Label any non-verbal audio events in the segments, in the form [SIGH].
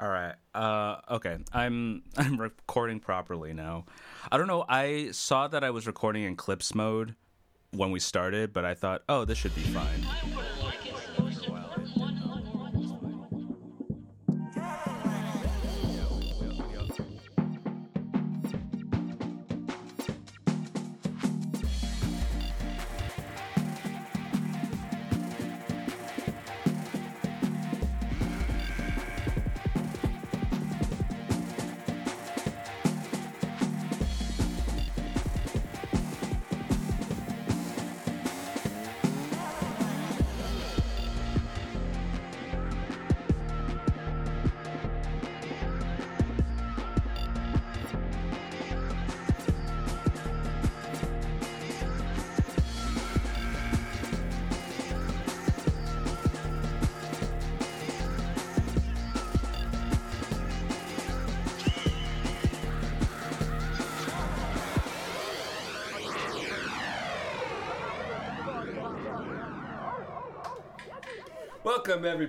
All right. Uh, okay. I'm [LAUGHS] I'm recording properly now. I don't know. I saw that I was recording in clips mode when we started, but I thought, oh, this should be fine.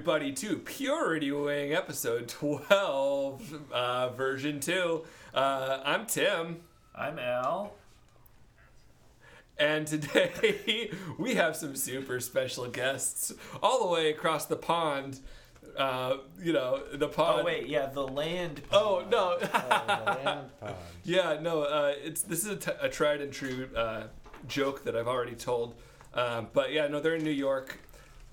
Everybody to Purity Wing episode 12, uh, version 2. Uh, I'm Tim, I'm Al. and today [LAUGHS] we have some super special guests all the way across the pond. Uh, you know, the pond. Oh wait, yeah, the land. Oh, no. Land [LAUGHS] pond. Yeah, no. Uh, it's this is a, t- a tried and true uh, joke that I've already told. Um, but yeah, no, they're in New York.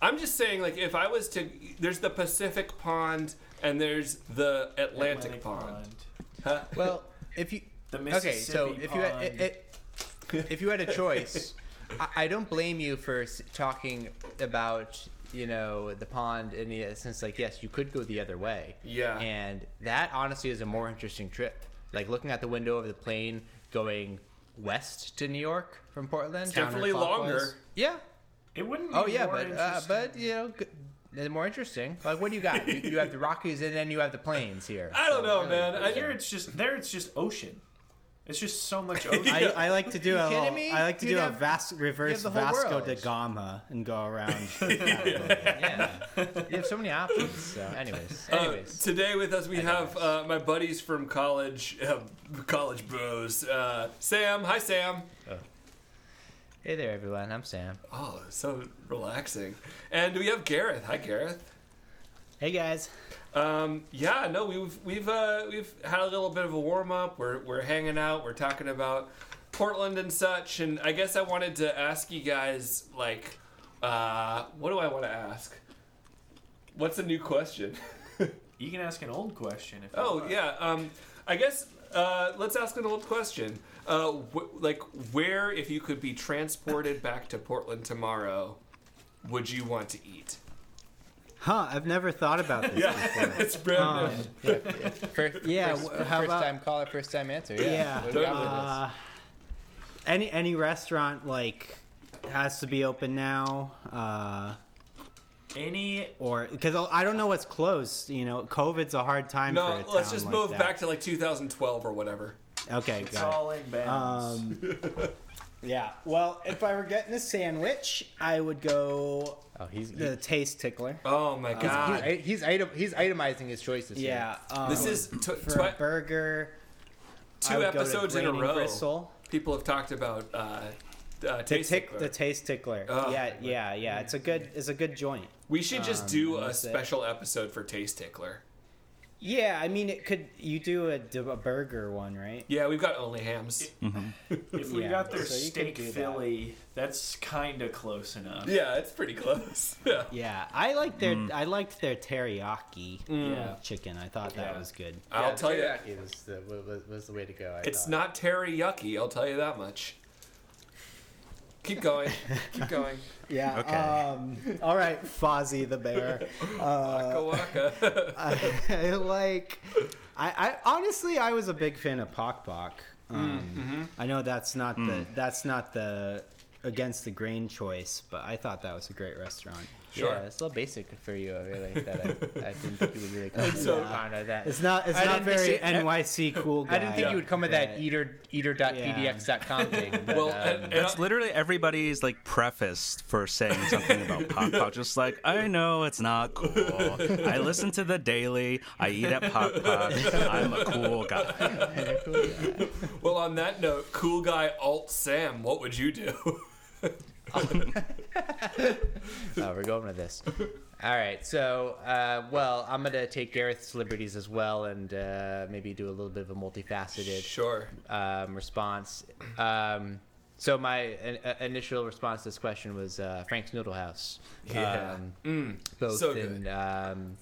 I'm just saying, like, if I was to, there's the Pacific Pond and there's the Atlantic, pond. Huh? Well, if you [LAUGHS] The okay, so Mississippi if you had, it, it, if you had a choice, I, I don't blame you for talking about you know the pond in the sense like yes, you could go the other way. Yeah. And that honestly is a more interesting trip. Like looking out the window of the plane going west to New York from Portland. definitely longer. Yeah. It wouldn't. Be Oh yeah, more but uh, but you know. g- they're more interesting. Like, what do you got? You, you have the [LAUGHS] Rockies, and then you have the plains here. I don't So, know, really, man. I, here it's just there. It's just ocean. It's just so much [LAUGHS] ocean. I, I like to do a kidding little, me? I like to You'd do have- a vast reverse the whole Vasco world. da Gama and go around. [LAUGHS] yeah. You have so many options. So, anyways, uh, anyways. today with us we have uh, my buddies from college, uh, college bros. Uh, Sam, hi Sam. Hey there, everyone. I'm Sam. Oh, so relaxing. And we have Gareth. Hi Gareth. hey guys, Um, yeah, no, we've we've uh, we've had a little bit of a warm up. We're we're hanging out. We're talking about Portland and such. And I guess I wanted to ask you guys like, uh, what do I want to ask? What's a new question? [LAUGHS] you can ask an old question. If oh yeah, um, I guess uh, let's ask an old question. Uh, wh- like, where if you could be transported back to Portland tomorrow, would you want to eat? huh? I've never thought about this. [LAUGHS] Yeah, before. [LAUGHS] it's brand Um, new. First, Yeah, first, wh- how first about- time caller, first time answer. Yeah. yeah. What do you got with Uh, any any restaurant like has to be open now, uh, Any or because I don't know what's closed. You know, COVID's a hard time. No, for a let's town just like move that. back to like 2012 or whatever. Okay, it's got it. in bounds. Um, [LAUGHS] yeah. Well, if I were getting a sandwich, I would go Oh, he's he- the taste tickler. Oh my he's, god. he's, he's, item, he's itemizing his choices. here. Yeah. Um, This is t- for twi- a burger. Two I would go to episodes in a row. Gristle. People have talked about uh, uh, The, taste tick, tickler. the taste tickler. Oh. yeah, yeah, yeah. It's a good, it's a good joint. We should just um, do a that's it. special episode for Taste Tickler. Yeah, I mean, it could. You do a, a burger one, right? Yeah, we've got only hams. if mm-hmm. we yeah, got their so steak do that. Philly, that's kind of close enough. Yeah, it's pretty close. [LAUGHS] Yeah. Yeah, I like their, mm. I liked their teriyaki mm. Yeah. chicken. I thought that Yeah. was good. I'll Yeah, tell you, teriyaki was the, was, was the way to go. I it's thought. not teriyaki. I'll tell you that much. Keep going. Keep going. [LAUGHS] Yeah. Okay. Um, all right, Fozzie the bear. [LAUGHS] Uh, Waka waka. [LAUGHS] I, I like. I, I honestly, I was a big fan of Pok Pok. Um, I know that's not the that's not the against the grain choice, but I thought that was a great restaurant. Sure. Yeah, it's a little basic for you, really. That I, I [LAUGHS] didn't think you would really come So- to honor that. It's not. It's I not didn't very think- I- NYC cool guy. I didn't think you would come with that but- eater eater.edx.com thing. [LAUGHS] But, Well, um, and- and That's literally everybody's like preface for saying something about [LAUGHS] Pok Pok. Just like I know it's not cool. I listen to the Daily. I eat at Pok Pok. I'm a cool guy. Well, on that note, cool guy Alt Sam, what would you do? Oh, we're going with this. All right, so uh, well, I'm gonna take Gareth's liberties as well, and uh, maybe do a little bit of a multifaceted sure. um, response. Um, so my in, uh, initial response to this question was uh, Frank's Noodle House. Yeah. Um, both so in, um,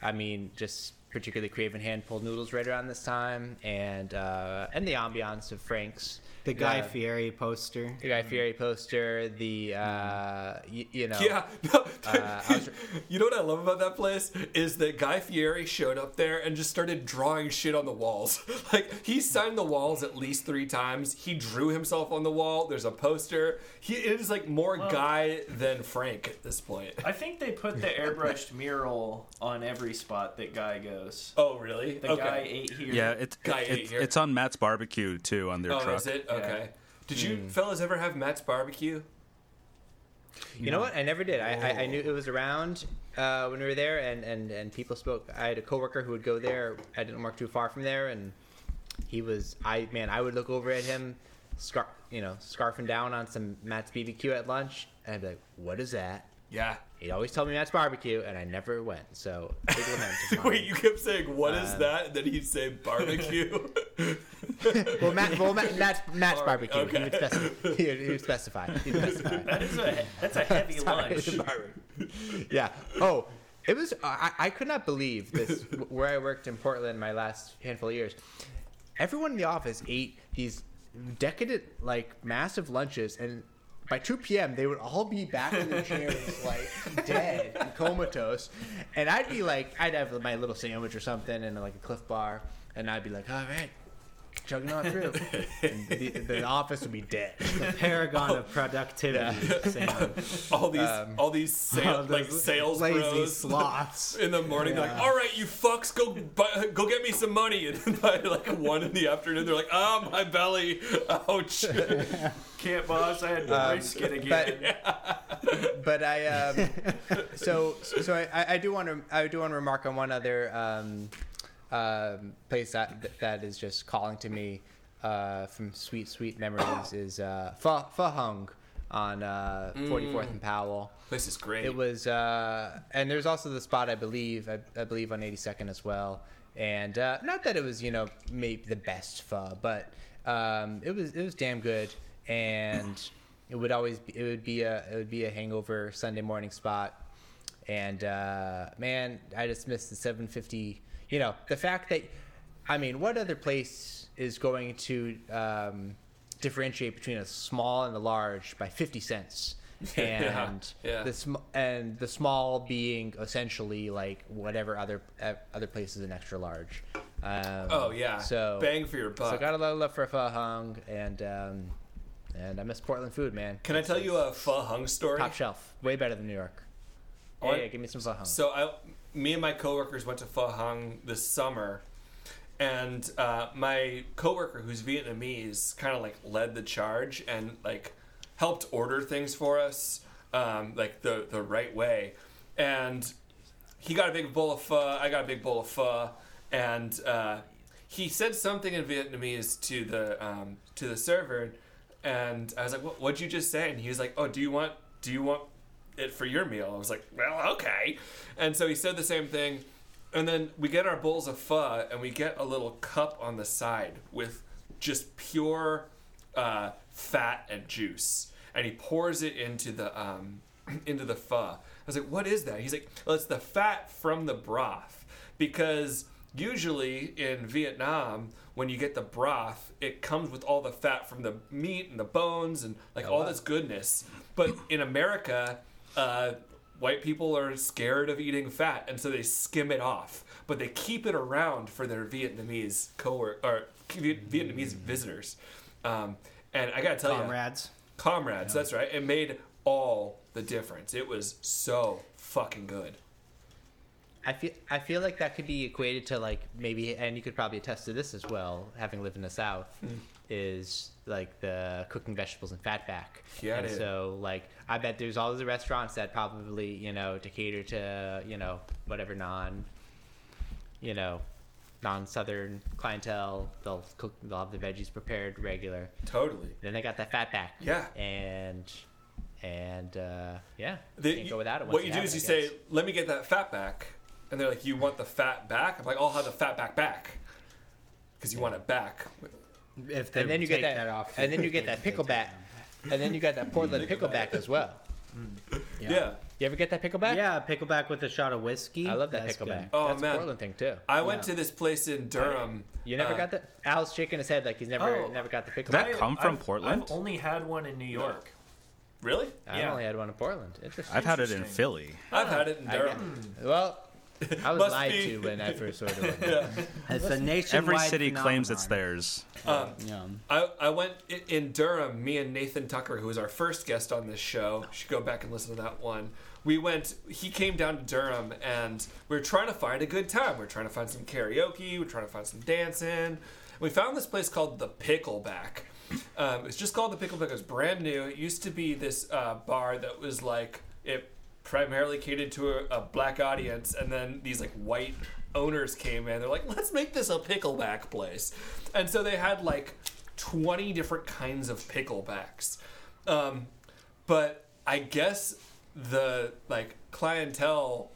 I mean, just particularly craven hand pulled noodles right around this time, and uh, and the ambiance of Frank's. The Guy Yeah. Fieri poster. The Guy Fieri poster, the uh, y- you know, Yeah. No, Uh, was- [LAUGHS] you know what I love about that place is that Guy Fieri showed up there and just started drawing shit on the walls. [LAUGHS] Like he signed the walls at least three times. He drew himself on the wall. There's a poster. He it is like more Guy than Frank at this point. I think they put the airbrushed mural on every spot that guy goes. Oh really? The guy ate here. Yeah, it's Guy ate it's, here. it's on Matt's barbecue too on their Oh, truck. is it? Okay. Did you Hmm. fellas ever have Matt's barbecue? You know what? I never did. I, I, I knew it was around uh, when we were there, and, and, and people spoke. I had a coworker who would go there. I didn't work too far from there, and he was. I man, I would look over at him, scar, you know, scarfing down on some Matt's BBQ at lunch, and I'd be like, "What is that?" Yeah. He'd always tell me Matt's barbecue, and I never went. So big lament. [LAUGHS] Wait, you kept saying what is Um, that? And then he'd say barbecue. [LAUGHS] well, Matt, well, Matt, Matt's, Matt's barbecue. okay. He would specify. He would, he would specify. Specify. [LAUGHS] That is a that's a heavy Sorry, lunch. yeah. Oh, it was. I, I could not believe this. Where I worked in Portland, my last handful of years, everyone in the office ate these decadent, like massive lunches, and by 2 p.m. they would all be back in their chairs, [LAUGHS] like dead, and comatose, and I'd be like, I'd have my little sandwich or something, and like a Clif Bar, and I'd be like, all right. Chugging on through. [LAUGHS] The, the office would be dead. The paragon of productivity. Sam. [LAUGHS] all these Um, all these sales Those like sales lazy bros sloths. [LAUGHS] in the morning they're like all right you fucks go buy, go get me some money and by like one in the afternoon they're like ah my belly ouch Can't boss. I had brisket again. but but I um, so so I, I do want to I do want to remark on one other um, um, place that that is just calling to me uh, from sweet sweet memories is uh, Pho Pho Hung on uh, 44th and Powell. this is great It was, uh, and there's also the spot I believe, I, I believe on 82nd as well. And uh, not that it was, you know, maybe the best pho, but um, it was it was damn good. And it would always be, it would be a it would be a hangover Sunday morning spot. And uh, man, I just missed the 750. You know, the fact that, I mean, what other place is going to um, differentiate between a small and a large by 50 cents? [LAUGHS] And yeah. the sm- and the small being essentially like whatever other uh, other places an extra large. Um, oh yeah So bang for your buck. so got a lot of love for pho hung and um, and I miss Portland food, man. can I tell you a pho hung story Top shelf, way better than New York. Oh, Yeah, yeah, give me some pho hung. So I, me and my coworkers went to Pho Hang this summer, and uh, my coworker who's Vietnamese kind of like led the charge and like helped order things for us, um, like the the right way, and he got a big bowl of pho. I got a big bowl of pho, and uh, he said something in Vietnamese to the um, to the server, and I was like, what, "What'd you just say?" And he was like, "Oh, do you want do you want it for your meal?" I was like, "Well, okay." And so he said the same thing, and then we get our bowls of pho, and we get a little cup on the side with just pure uh, fat and juice, and he pours it into the um, [CLEARS THROAT] into the pho. I was like, "What is that?" He's like, "Well, it's the fat from the broth because." Usually in Vietnam, when you get the broth, it comes with all the fat from the meat and the bones and like all this goodness. But in America, uh, white people are scared of eating fat, and so they skim it off. But they keep it around for their Vietnamese co or Viet- Vietnamese visitors. Um, and I gotta tell you, Comrades. comrades. That's right. It made all the difference. It was so fucking good. I feel I feel like that could be equated to like maybe, and you could probably attest to this as well, having lived in the South, Hmm. Is like the cooking vegetables and fatback. Yeah, and so like I bet there's all the restaurants that probably you know to cater to you know whatever non, you know, non-southern clientele. They'll cook. They'll have the veggies prepared regular. Totally. Then they got that fat back. Yeah. And and uh, yeah, The- can't go without it. what once you do is you say, "Let me get that fat back," and they're like, "You want the fat back?" I'm like, "I'll have the fat back back," because you want it back. If they and then you get take that, off, and then you [LAUGHS] get that pickleback, and then you got that Portland pickleback as well. Yeah. You ever get that pickleback? Yeah, pickleback with a shot of whiskey. I love that That's pickleback. good. Oh, That's man. a Portland thing too. I went Yeah. to this place in Durham. You never uh, got that? Al's shaking his head like he's never Oh. never got the pickleback. That I- come from I've- Portland? I've only had one in New York. Really? I yeah. only had one in Portland. Interesting. I've had it in Philly. I've had it in Durham. well, [LAUGHS] I was lied be. to when I first heard ordered it. [LAUGHS] Yeah. It's a nationwide Every city claims it's theirs. Um, Yeah. I, I went in Durham. Me and Nathan Tucker, who was our first guest on this show, you should go back and listen to that one. We went. He came down to Durham, and we were trying to find a good time. We are trying to find some karaoke. We are trying to find some dancing. We found this place called the Pickleback. Um, it's just called the Pickleback. It was brand new. It used to be this uh, bar that was like it primarily catered to a, a black audience, and then these like white owners came in. They're like, let's make this a pickleback place, and so they had like twenty different kinds of picklebacks. Um, but I guess the like clientele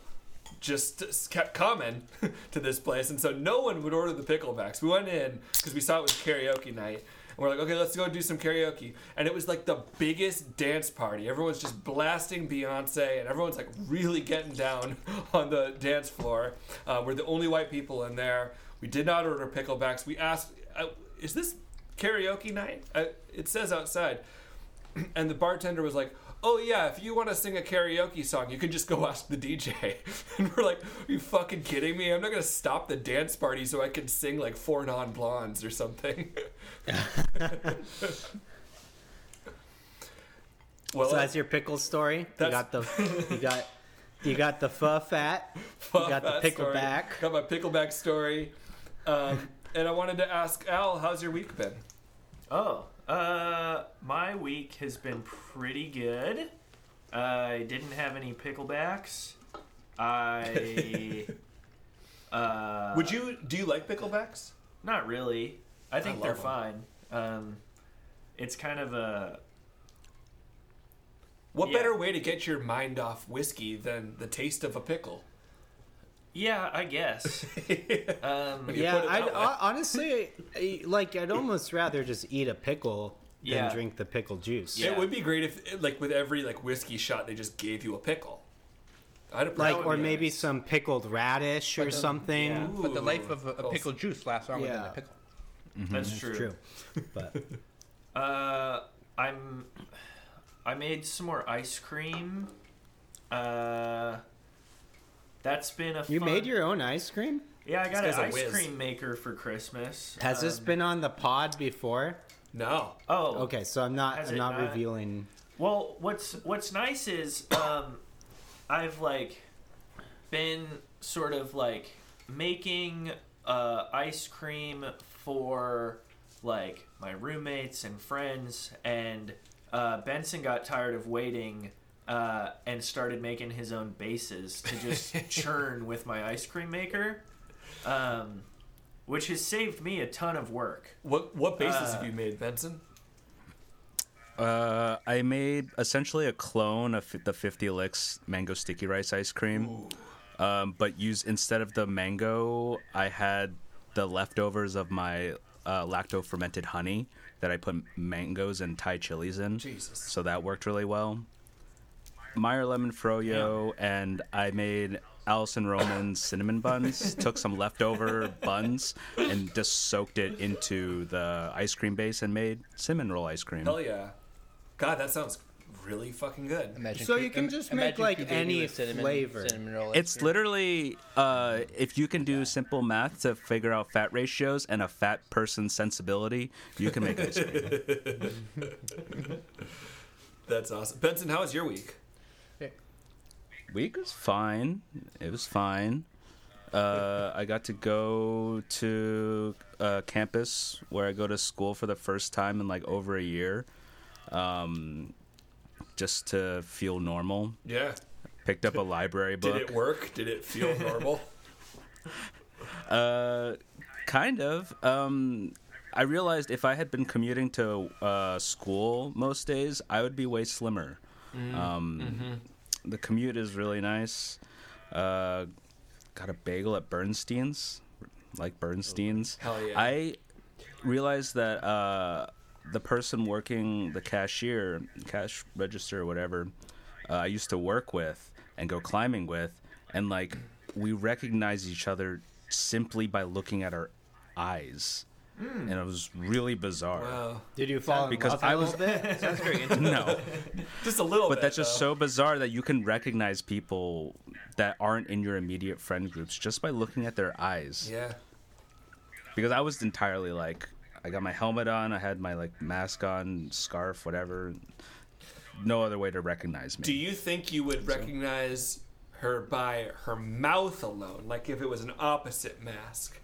just kept coming [LAUGHS] to this place, and so no one would order the picklebacks. We went in because we saw it was karaoke night, and we're like, okay, let's go do some karaoke. And it was like the biggest dance party. Everyone's just blasting Beyonce, and everyone's like really getting down [LAUGHS] on the dance floor. Uh, we're the only white people in there. We did not order picklebacks. We asked, uh, is this karaoke night? Uh, it says outside [CLEARS THROAT] and the bartender was like, "Oh yeah, if you want to sing a karaoke song, you can just go ask the DJ." [LAUGHS] And we're like, "Are you fucking kidding me? I'm not gonna stop the dance party so I can sing like Four Non Blondes or something." [LAUGHS] [LAUGHS] well, So that's your pickle story. You got the you got you got the pho fat. fuck You got the that story. pickleback. Got my pickleback story. Um, and I wanted to ask Al, how's your week been? Oh, uh, my week has been pretty good. I didn't have any picklebacks. I. [LAUGHS] Uh, Would you do you like picklebacks? Not really. I think they're love 'em. fine. Um, it's kind of a. What Yeah. better way to get your mind off whiskey than the taste of a pickle? Yeah, I guess. [LAUGHS] um, Yeah, I'd, that way. hon- honestly I- like. I'd almost rather just eat a pickle than Yeah. drink the pickle juice. Yeah. It would be great if, like, with every like whiskey shot, they just gave you a pickle. I'd Like, or maybe nice. some pickled radish or the- something. yeah. But the life of a, Ooh. a pickled juice lasts longer than a pickle. that's It's true. true. [LAUGHS] But Uh, I'm. I made some more ice cream. Uh, that's been a. Fun. You fun- made your own ice cream? Yeah, I got an ice whiz. cream maker for Christmas. Has this Um, been on the pod before? No. Oh, Okay, so I'm not. I'm not, not? revealing. Well, what's what's nice is um, I've like been sort of like making uh, ice cream for like my roommates and friends, and uh, Benson got tired of waiting. Uh, and started making his own bases to just [LAUGHS] churn with my ice cream maker, um, which has saved me a ton of work. What what bases Uh, have you made, Benson? Uh, I made essentially a clone of the 50 Licks mango sticky rice ice cream. Um, but use instead of the mango, I had the leftovers of my uh, lacto fermented honey that I put mangoes and Thai chilies in. Jesus. So that worked really well. Meyer lemon froyo, and I made Alison Roman's cinnamon buns. [LAUGHS] Took some leftover buns and just soaked it into the ice cream base and made cinnamon roll ice cream. Hell yeah. God, that sounds really fucking good. Imagine So Q- you can just imagine make, like, any with cinnamon, flavor. Cinnamon roll ice It's cream. literally uh, if you can do simple math to figure out fat ratios and a fat person's sensibility, you can make ice cream. [LAUGHS] That's awesome. Benson, how was your week? Week was fine. It was fine. Uh, I got to go to uh, campus where I go to school for the first time in like over a year, um, just to feel normal. Yeah. Picked up a library book. Did it work? Did it feel normal? [LAUGHS] Uh, kind of. Um, I realized if I had been commuting to uh, school most days, I would be way slimmer. Um, The commute is really nice. Uh, got a bagel at Bernstein's, like Bernstein's. Hell yeah. I realized that uh, the person working the cashier, cash register, or whatever, uh, I used to work with and go climbing with, and like we recognize each other simply by looking at our eyes, Hmm. and it was really bizarre. wow. Did you fall in Because I was- little bit? Sounds [LAUGHS] very interesting. No, [LAUGHS] Just a little bit. but bit. that's just though. so bizarre that you can recognize people that aren't in your immediate friend groups just by looking at their eyes. Yeah. because I was entirely like, I got my helmet on, I had my like mask on, scarf, whatever. No other way to recognize me. Do you think you would recognize her by her mouth alone? Like if it was an opposite mask?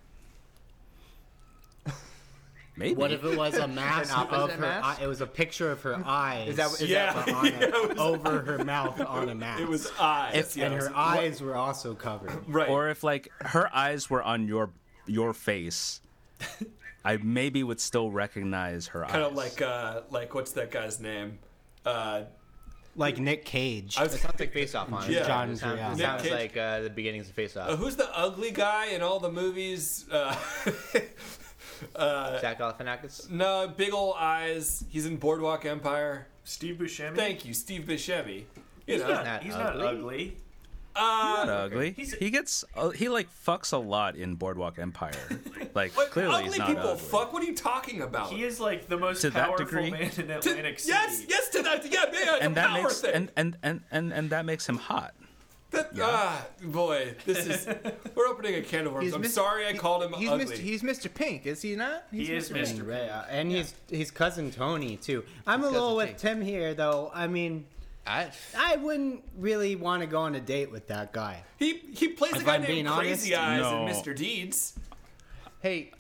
Maybe. What if it was a [LAUGHS] mask opposite of her? mask? Eye, it was a picture of her eyes. Is that- is Yeah. but [LAUGHS] on Yeah, it was- over her mouth on a mask? It was eyes. If- yeah, and was- her eyes were also covered. Right. or if like her eyes were on your your face, I maybe would still recognize her kind eyes. of like uh like what's that guy's name? Uh Like Nick Cage. I was It sounds like Face Off on it. Yeah. John It sounds, Trial. it sounds like uh, the beginnings of Face uh, Off. who's the ugly guy in all the movies? Uh [LAUGHS] [LAUGHS] Zach Galifianakis. no, big ol' eyes. He's in Boardwalk Empire. Steve Buscemi. Thank you, Steve Buscemi. You He's know, not. Not he's ugly. not ugly. uh, not ugly. He's- he gets uh, he like fucks a lot in Boardwalk Empire. [LAUGHS] Like what, clearly ugly he's not people ugly. fuck. What are you talking about? He is like the most To that powerful degree? man in To- Atlantic City. yes, yes, to that. Yeah, man, and a that power makes thing. and, and, and, and, and that makes him hot. That, Ah, boy, this is. [LAUGHS] We're opening a can of worms. I'm Mis- sorry I called him he's ugly. Mr. He's Mr. Pink, is he not? He's He is Pink. Mr. Right, uh, and he's he's cousin Tony too. I'm a little with T. Tim here though. I mean, I, I wouldn't really want to go on a date with that guy. he he plays a guy I'm named being Crazy honest, Eyes No. in Mr. Deeds. hey,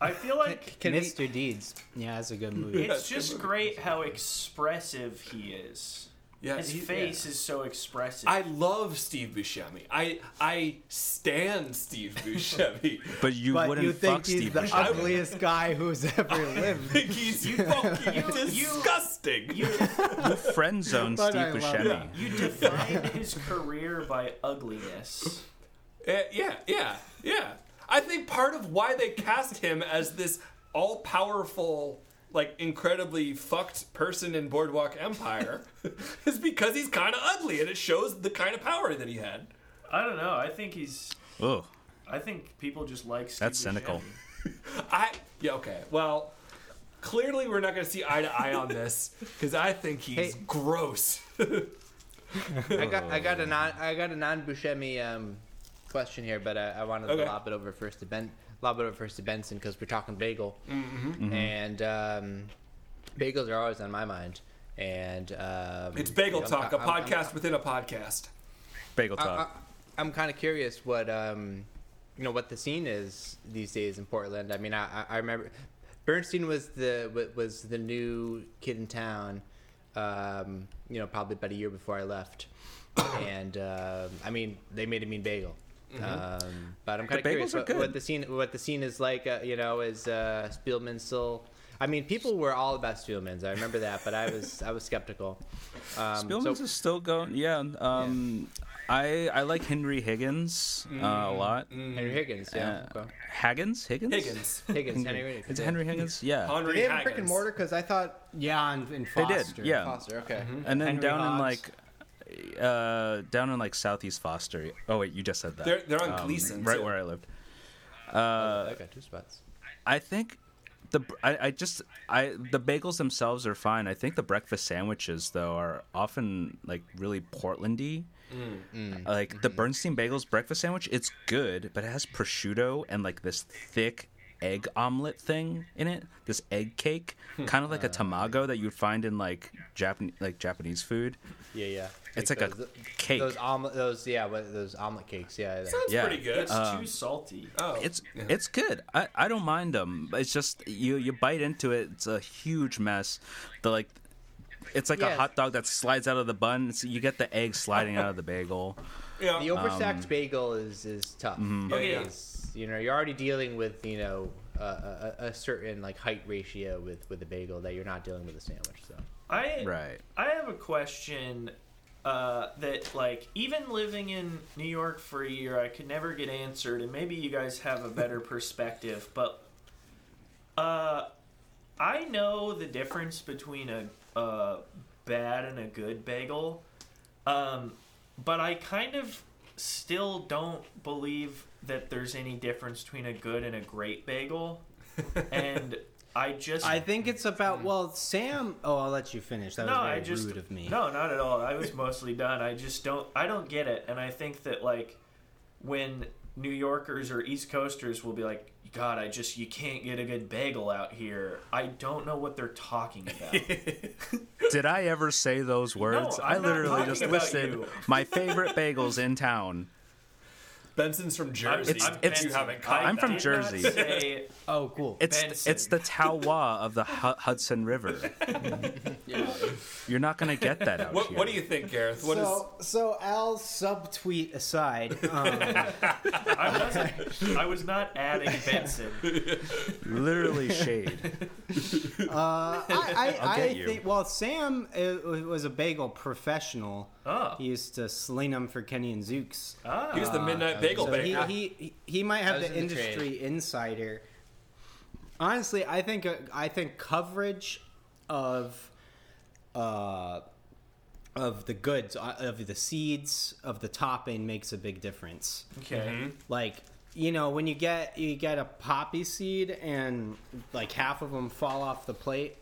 I feel like can we, Mr. Deeds. Yeah, that's a good movie. it's just great how expressive he is. Yeah, His he- face is so expressive. I love Steve Buscemi. I I stand Steve [LAUGHS] Buscemi. but you but wouldn't you think fuck he's Steve the Buscemi. ugliest guy who's [LAUGHS] ever I lived. think he's fucking you- disgusting. you, You friend zone Steve I love Buscemi. you defined his career by ugliness. Uh, yeah, yeah, yeah. I think part of why they cast him as this all-powerful, like incredibly fucked person in Boardwalk Empire [LAUGHS] is because he's kind of ugly, and it shows the kind of power that he had. I don't know. I think he's. Oh, I think people just like. Steve That's cynical. [LAUGHS] I yeah okay. Well, clearly we're not going to see eye to eye on this [LAUGHS] because I think he's Hey. gross. I got I got a non I got a non Buscemi um, question here, but I, I wanted Okay. to lob it over first to Ben, lob it over first to Benson because we're talking bagel, Mm-hmm. and um, bagels are always on my mind. And um, It's Bagel I'm- Talk, a I'm- I'm- podcast within a podcast. bagel talk. I, I'm kind of curious what um, you know what the scene is these days in Portland. I mean, I, I- I remember Bernstein was the was the new kid in town. Um, you know, probably about a year before I left, [COUGHS] and um I mean, they made a mean bagel. Um, but I'm kind of curious what, what the scene what the scene is like. Uh, you know, is uh, Spielman still? I mean, people were all about Spielman's. I remember that, but I was I was skeptical. Um, Spielman's so- is still going. Yeah. Um, I I like Henry Higgins uh, a lot. Henry Higgins, yeah. Uh. Higgins? Higgins? Higgins. Higgins, Henry Higgins. Is it yeah. Henry Higgins? Yeah. Henry Did they have a brick and mortar? Because I thought Yeah, in, in They did, yeah. Foster. Okay. And then Henry down in like uh down in like southeast Foster. Oh wait, you just said that. They're- they're on Um, Glisan, right too. where I lived. Uh, Uh, I got two spots. I think the I, I just I the bagels themselves are fine. I think the breakfast sandwiches though are often like really Portlandy. Mm. Like the Bernstein Bagels breakfast sandwich, it's good, but it has prosciutto and like this thick egg omelet thing in it. This egg cake, hmm. kind of like a uh. tamago that you'd find in like Japan like Japanese food. Yeah, yeah. It's like a those, uh, cake. Those omelet, those yeah, what, those omelet cakes. Yeah. Sounds Yeah. pretty good. It's um, too salty. oh, It's it's good. I, I don't mind them. It's just you you bite into it. It's a huge mess. The like, it's like a hot dog that slides out of the bun. So you get the egg sliding out of the bagel. yeah. The overstacked um, bagel is is tough. Mm-hmm. Okay. Because, you know you're already dealing with you know a, a, a certain like height ratio with with a bagel that you're not dealing with a sandwich. So I Right. I have a question uh, that like even living in New York for a year, I could never get answered, and maybe you guys have a better [LAUGHS] perspective. But uh, I know the difference between a, a bad and a good bagel, um, but I kind of still don't believe that there's any difference between a good and a great bagel, and [LAUGHS] I just I think it's about hmm. well, Sam. Oh, I'll let you finish. That was no, very I just rude of me. no, not at all. I was mostly done. I just don't. I don't get it, and I think that like when New Yorkers or East Coasters will be like, "God, I just you can't get a good bagel out here." I don't know what they're talking about. [LAUGHS] Did I ever say those words? I'm I literally talking just listed my favorite bagels in town. [LAUGHS] Benson's from Jersey. It's- it's- you haven't I caught I'm from that. did Jersey. say- [LAUGHS] Oh, cool. It's Benson. it's the Tawa of the Hu- Hudson River. [LAUGHS] You're not gonna get that out What, here. what do you think, Gareth? What is? so, so Al's subtweet aside, um, [LAUGHS] I wasn't. I was not adding Benson. Literally shade. uh, I, I, I'll I you. think well, Sam uh, was a bagel professional. Oh. He used to sling them for Kenny and Zuke's. Ah. He's the midnight bagel So baker. he, he he might have the in the industry insider. Honestly, I think uh, I think coverage of uh of the goods uh, of the seeds of the topping makes a big difference. okay. Like you know when you get you get a poppy seed and like half of them fall off the plate.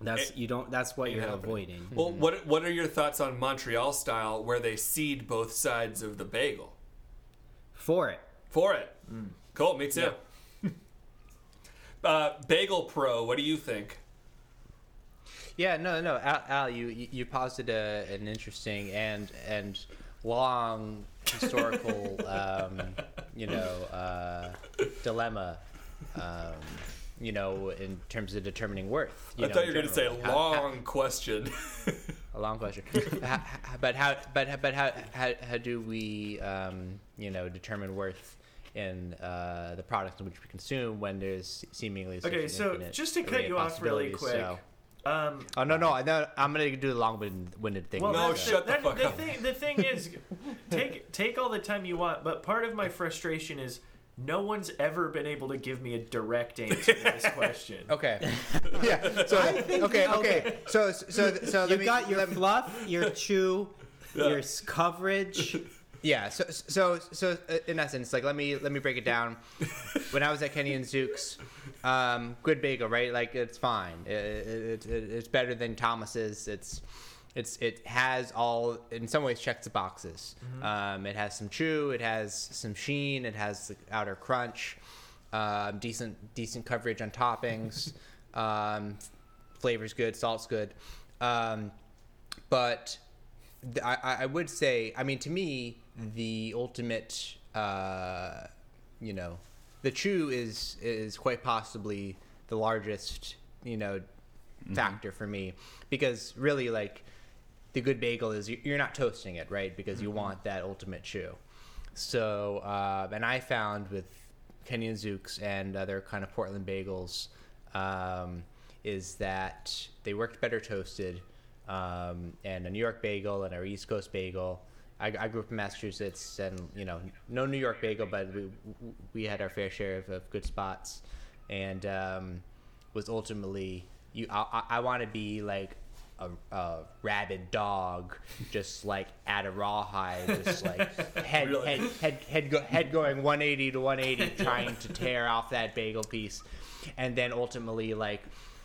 That's It- you don't. That's what you're happening. avoiding. Well, what what are your thoughts on Montreal style, where they seed both sides of the bagel? For it, For it, cool. Me too. [LAUGHS] uh, bagel Pro, what do you think? Yeah, no, no, Al, Al you you you posited a, an interesting and and long historical, [LAUGHS] um, you know, uh, dilemma, um, you know, in terms of determining worth. You I know, thought you were going to say general. How- how- long question. [LAUGHS] a long question. How- how- but how? But but how? How, how do we, um, you know, determine worth in uh, the products in which we consume when there's seemingly such Okay, an so just to cut you off really quick. so- Um, Oh no no I know I'm gonna do the long-winded thing. Well, No, that's shut the that- fuck the up. Thing, the thing is, take take all the time you want, but part of my frustration is no one's ever been able to give me a direct answer to this [LAUGHS] question. Okay. [LAUGHS] yeah. So think- okay, okay. okay. So so so you let me, got your me- fluff, your [LAUGHS] chew, your coverage. Yeah. So so so uh, in essence, like let me let me break it down. when I was at Kenny and Zuke's, um, good bagel, right? Like it's fine. It, it, it, it's better than Thomas's. It's it's it has all in some ways checks the boxes. Um, it has some chew. It has some sheen. It has the outer crunch. Um, decent decent coverage on toppings. [LAUGHS] um, flavor's good. Salt's good. Um, but th- I, I would say, I mean, to me, the ultimate, uh, you know, the chew is is quite possibly the largest, you know, factor for me because really, like, the good bagel is you- you're not toasting it, right? Because you want that ultimate chew. So, uh, and I found with Kenny and Zuke's and other kind of Portland bagels um, is that they worked better toasted. Um, and a New York bagel and our East Coast bagel. I, I grew up in Massachusetts, and you know, no New York bagel, but we we had our fair share of, of good spots, and um, was ultimately you. I, I want to be like a, a rabid dog, just like at a rawhide, just like [LAUGHS] head Really? head head head, go, head going 180 to 180, [LAUGHS] trying to tear off that bagel piece, and then ultimately like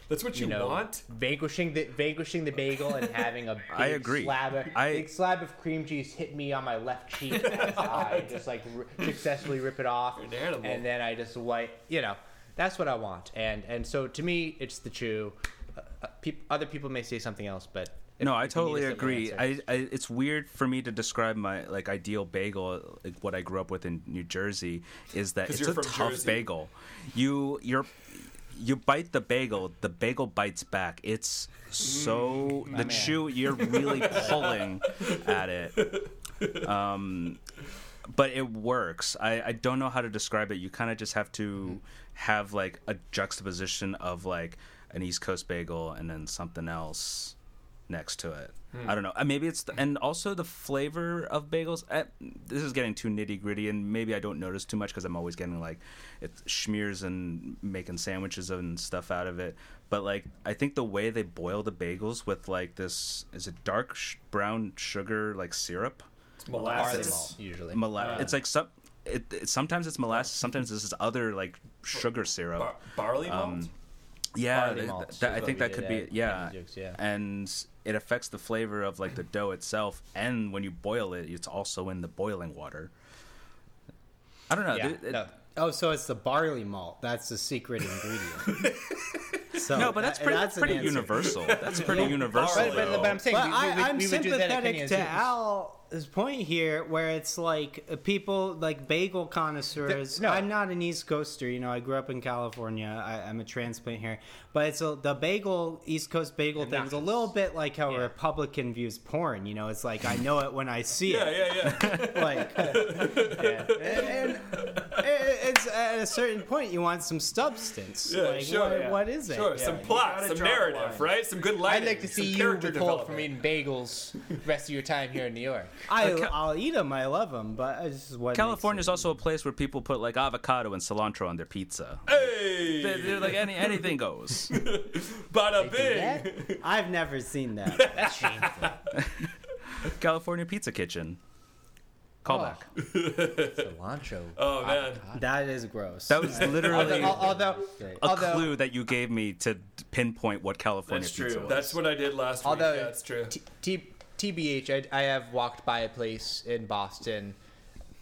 That's what you, you know, want. vanquishing the vanquishing the bagel and [LAUGHS] having a big I agree. slab of I- big slab of cream cheese hit me on my left cheek as I just like r- successfully rip it off, You're an animal. and then I just wipe. You know, that's what I want, and and so to me, it's the chew. Uh, uh, other people may say something else, but No, I if you need a totally agree. I, I it's weird for me to describe my like ideal bagel, like what I grew up with in New Jersey, is that it's a tough Jersey. bagel. You you're you bite the bagel, the bagel bites back. It's so the man. chew you're really [LAUGHS] pulling at it. Um, but it works. I, I don't know how to describe it. You kind of just have to have like a juxtaposition of like an East Coast bagel and then something else next to it. I don't know. Uh, Maybe it's the, and also the flavor of bagels. Uh, this is getting too nitty gritty, and maybe I don't notice too much because I'm always getting like it schmears and making sandwiches and stuff out of it. But like I think the way they boil the bagels with like this is it dark sh- brown sugar like syrup. barley Molasses. malt usually. Mola- it's like some. It, it sometimes it's molasses. Sometimes this is other like sugar syrup. Bar- barley malt. Um, yeah, Barley th- th- I think that could did be yeah. Candy yeah. and it affects the flavor of like the dough itself, and when you boil it, it's also in the boiling water. I don't know. Yeah, th- it- no. Oh, so it's the barley malt. That's the secret ingredient. [LAUGHS] so no, but that's pretty, that's that's an universal. That's [LAUGHS] pretty universal. But, but, but I'm saying But we, I, we, we, I'm we do that sympathetic to and Juice. Al's point here, where it's like uh, people like bagel connoisseurs. The- no. I'm not an East Coaster. You know, I grew up in California. I, I'm a transplant here, but it's a, the bagel East Coast bagel thing is a little bit like how a Republican views porn. You know, it's like I know it when I see yeah, it. yeah, yeah. [LAUGHS] Like, Yeah. and, and it's at a certain point you want some substance. Yeah, like, sure, what, yeah. what is it? Sure, Yeah, some plot, some narrative, right? Some good life. I'd like to see you character withhold from eating bagels the rest of your time here in New York. I, uh, Ca- I'll eat them. I love them, but it's just what California is also a place where people put like avocado and cilantro on their pizza. Hey, They- They're like any anything goes. [LAUGHS] bada that? bing. [LAUGHS] I've never seen that. [LAUGHS] That's shameful. California Pizza Kitchen. Callback. Oh. Cilantro. Oh man, that is gross. That was literally Although, although, Great. a although clue that you gave me to pinpoint what California is. that's pizza true. was. That's what I did last Although week. That's true. T- T- TBH, I, I have walked by a place in Boston,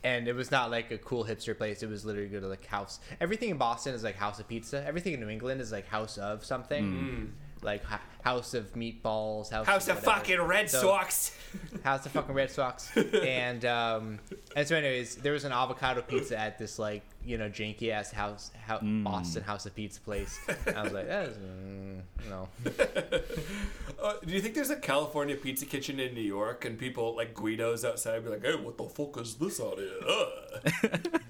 and it was not like a cool hipster place. It was literally good like house. Everything in Boston is like House of Pizza. Everything in New England is like House of something, mm. Like ha- House of Meatballs, House, House of of fucking Red So- Sox. [LAUGHS] House of fucking Red Sox. [LAUGHS] and um, and so, anyways, there was an avocado pizza at this like you know janky ass house, hou- Boston House of Pizza place. I was like, that is, mm, no. [LAUGHS] Uh, do you think there's a California pizza kitchen in New York and people like Guidos outside be like, "Hey, what the fuck is this out here?" Ugh.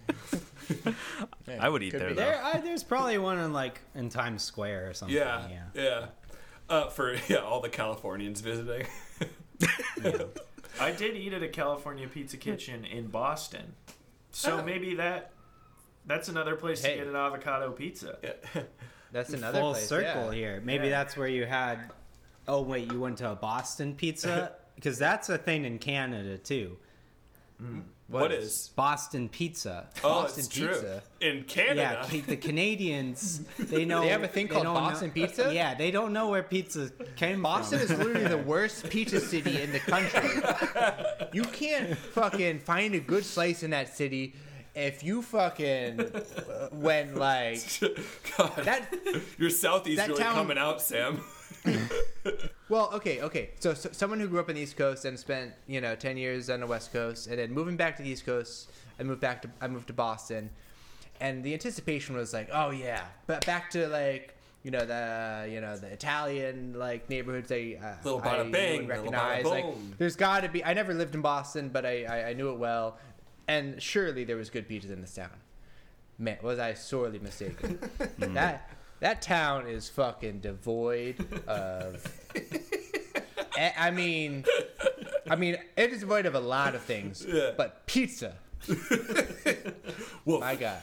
I would eat Could there though. there, I, there's probably one in like in Times Square or something. Yeah, Yeah. yeah. Uh, for [LAUGHS] yeah, all the Californians visiting. [LAUGHS] I did eat at a California Pizza Kitchen in Boston, so Oh. maybe that that's another place Hey. to get an avocado pizza. yeah. [LAUGHS] That's another Full place, circle yeah. here. Maybe Yeah. that's where you had. Oh wait, you went to a Boston Pizza because that's a thing in Canada too. What is? Boston Pizza. Oh, Boston it's true. pizza? In Canada. ca- the Canadians they know They have a thing they called don't know- Boston pizza? Yeah, they don't know where pizza came Boston from. is literally the worst pizza city in the country. You can't fucking find a good slice in that city if you fucking went like [LAUGHS] God, that. your Southeast that really town- coming out, Sam. [LAUGHS] Well, okay, okay. So, so someone who grew up on the East Coast and spent you know ten years on the West Coast, and then moving back to the East Coast, I moved back to I moved to Boston, and the anticipation was like, oh yeah, but back to like you know the you know the Italian like neighborhoods they uh, Little I bada knew bing, and little bada recognized. Like, there's got to be. I never lived in Boston, but I, I I knew it well, and surely there was good beaches in this town. Man, was I sorely mistaken? [LAUGHS] that that town is fucking devoid of. I- [LAUGHS] eh, I mean, I mean, it is void of a lot of things, Yeah. but pizza. [LAUGHS] My God.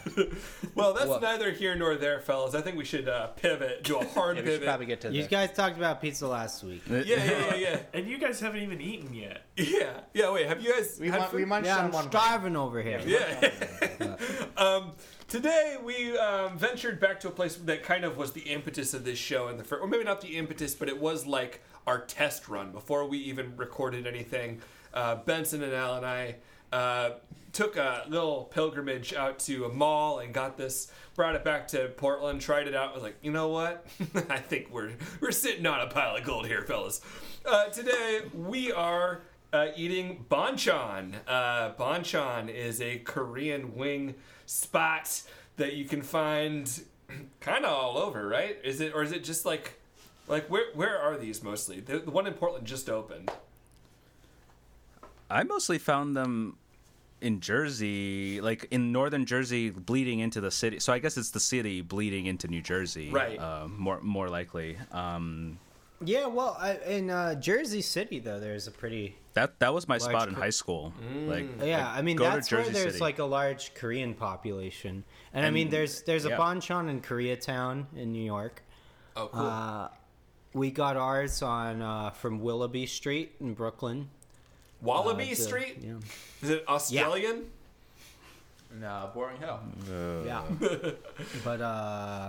Well, that's Woof. neither here nor there, fellas. I think we should uh, pivot, do a hard Yeah, we should pivot. probably get to You the. guys talked about pizza last week. yeah, yeah, yeah, [LAUGHS] And you guys haven't even eaten yet. yeah, yeah. Yeah, wait. Have you guys? We, had mun- we munched Yeah, on I'm one. starving over here. Yeah. [LAUGHS] um, today we um, ventured back to a place that kind of was the impetus of this show, in the first, or maybe not the impetus, but it was like our test run before we even recorded anything. Uh, Benson and Al and I uh, took a little pilgrimage out to a mall and got this. Brought it back to Portland, tried it out. Was like, you know what? [LAUGHS] I think we're we're sitting on a pile of gold here, fellas. Uh, today we are uh, eating Bonchon. Uh, Bonchon is a Korean wing spot that you can find [CLEARS THROAT] kind of all over, right? Is it or is it just like like where where are these mostly? The, the one in Portland just opened. I mostly found them in Jersey, like in northern Jersey, bleeding into the city. So I guess it's the city bleeding into New Jersey, Right. Uh, more more likely. Um, Yeah, well, I, in uh, Jersey City though, there's a pretty that that was my Large spot in Kor- high school. Like, yeah. like, I mean, that's where there's City. like a large Korean population, and, I mean, And- there's there's a yeah. Bonchon in Koreatown in New York. Oh, cool. Uh, we got ours on uh, from Willoughby Street in Brooklyn. Wallaby Uh, it's a- Street. Yeah. Is it Australian? No, boring hell. Yeah. [LAUGHS] but uh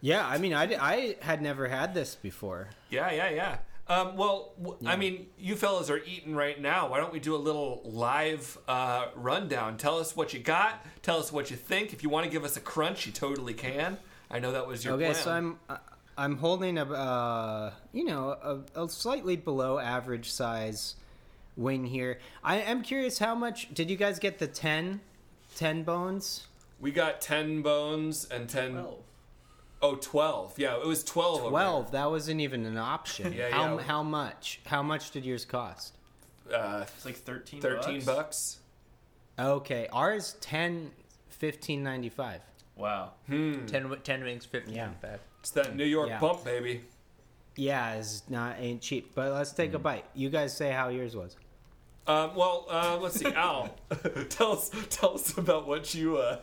Yeah, I mean I, di- I had never had this before. Yeah, yeah, yeah. Um, well, I mean, you fellas are eating right now. Why don't we do a little live uh, rundown? Tell us what you got. Tell us what you think. If you want to give us a crunch, you totally can. I know that was your Okay, plan. so I'm uh, I'm holding a uh, you know a, a slightly below average size wing here. I am curious how much did you guys get the 10 10 bones? We got 10 bones and 10. Oh, 12. Yeah, it was 12. over 12. That wasn't even an option. Yeah, how yeah. how much? How much did yours cost? Uh, It's like 13 13 bucks. bucks. Okay, ours 10 15.95. Wow. 10, wi- 10 wings, 15 Yeah. five. It's that New York Yeah. bump, baby. Yeah, it's not ain't cheap. But let's take a bite. You guys say how yours was. Um, well, uh, let's see. Al, [LAUGHS] tell us tell us about what you uh,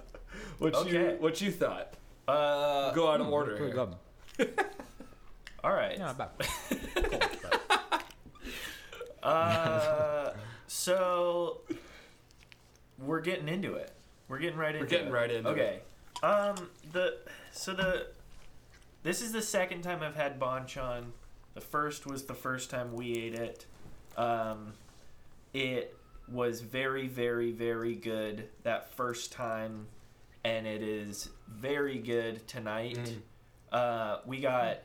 what you what you thought. Uh, Go out of order. Pretty here. good. [LAUGHS] all right. No, about. [LAUGHS] Uh, so we're getting into it. We're getting right into We're getting it. right into okay. Um the so the this is the second time I've had Bonchon. The first was the first time we ate it. Um it was very very very good that first time and it is very good tonight. Mm. Uh, we got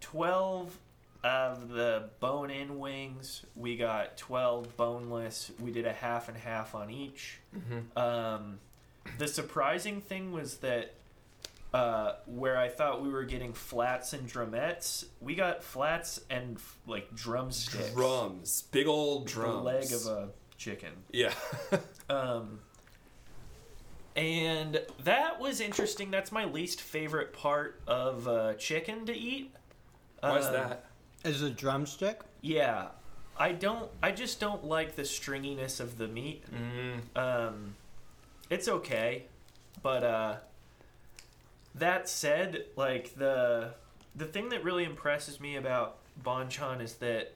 12 of the bone in wings. We got 12 boneless. We did a half and half on each. Um, the surprising thing was that uh, where I thought we were getting flats and drumettes, we got flats and like drumsticks. Drums, big old drums, The leg of a chicken. yeah. [LAUGHS] Um, and that was interesting. That's my least favorite part of uh, chicken to eat. Why's Uh, that? Is it a drumstick? Yeah, I don't. I just don't like the stringiness of the meat. Mm, Um, it's okay, but uh, that said, like the the thing that really impresses me about Bonchon is that,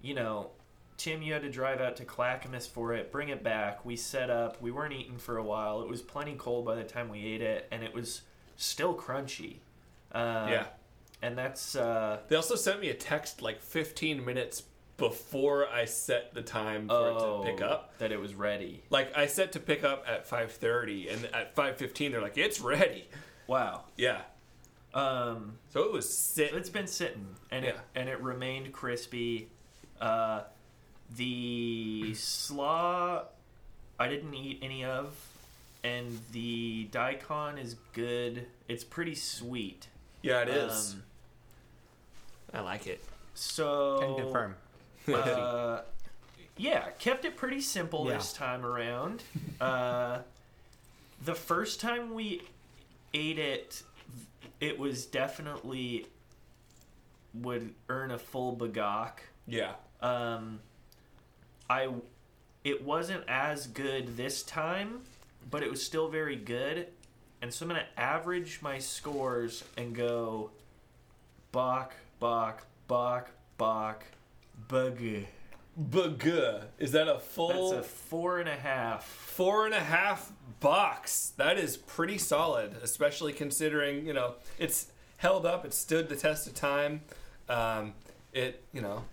you know, Tim, you had to drive out to Clackamas for it, bring it back. We set up. We weren't eating for a while. It was plenty cold by the time we ate it, and it was still crunchy. Uh, yeah. and that's uh, They also sent me a text like 15 minutes before I set the time for oh, it to pick up. that it was ready. Like I set to pick up at 5:30, and at 5:15 they're like, "It's ready." Wow. Yeah. Um, So it was sit. It's been sitting, and it and it remained crispy. Uh, the slaw, I didn't eat any of, and the daikon is good. It's pretty sweet. Yeah, it is. Um, I like it. so Can confirm. Uh, yeah, kept it pretty simple Yeah. this time around. Uh, the first time we ate it, it was definitely would earn a full bagok. Yeah. Um, I it wasn't as good this time, but it was still very good. And so I'm gonna average my scores and go Bach, Bach, Bach, Bach, Bug. Buguh. Is that a full? That's full a four and a half. four and a half box? That is pretty solid, especially considering you know it's held up. It stood the test of time. Um, it you know.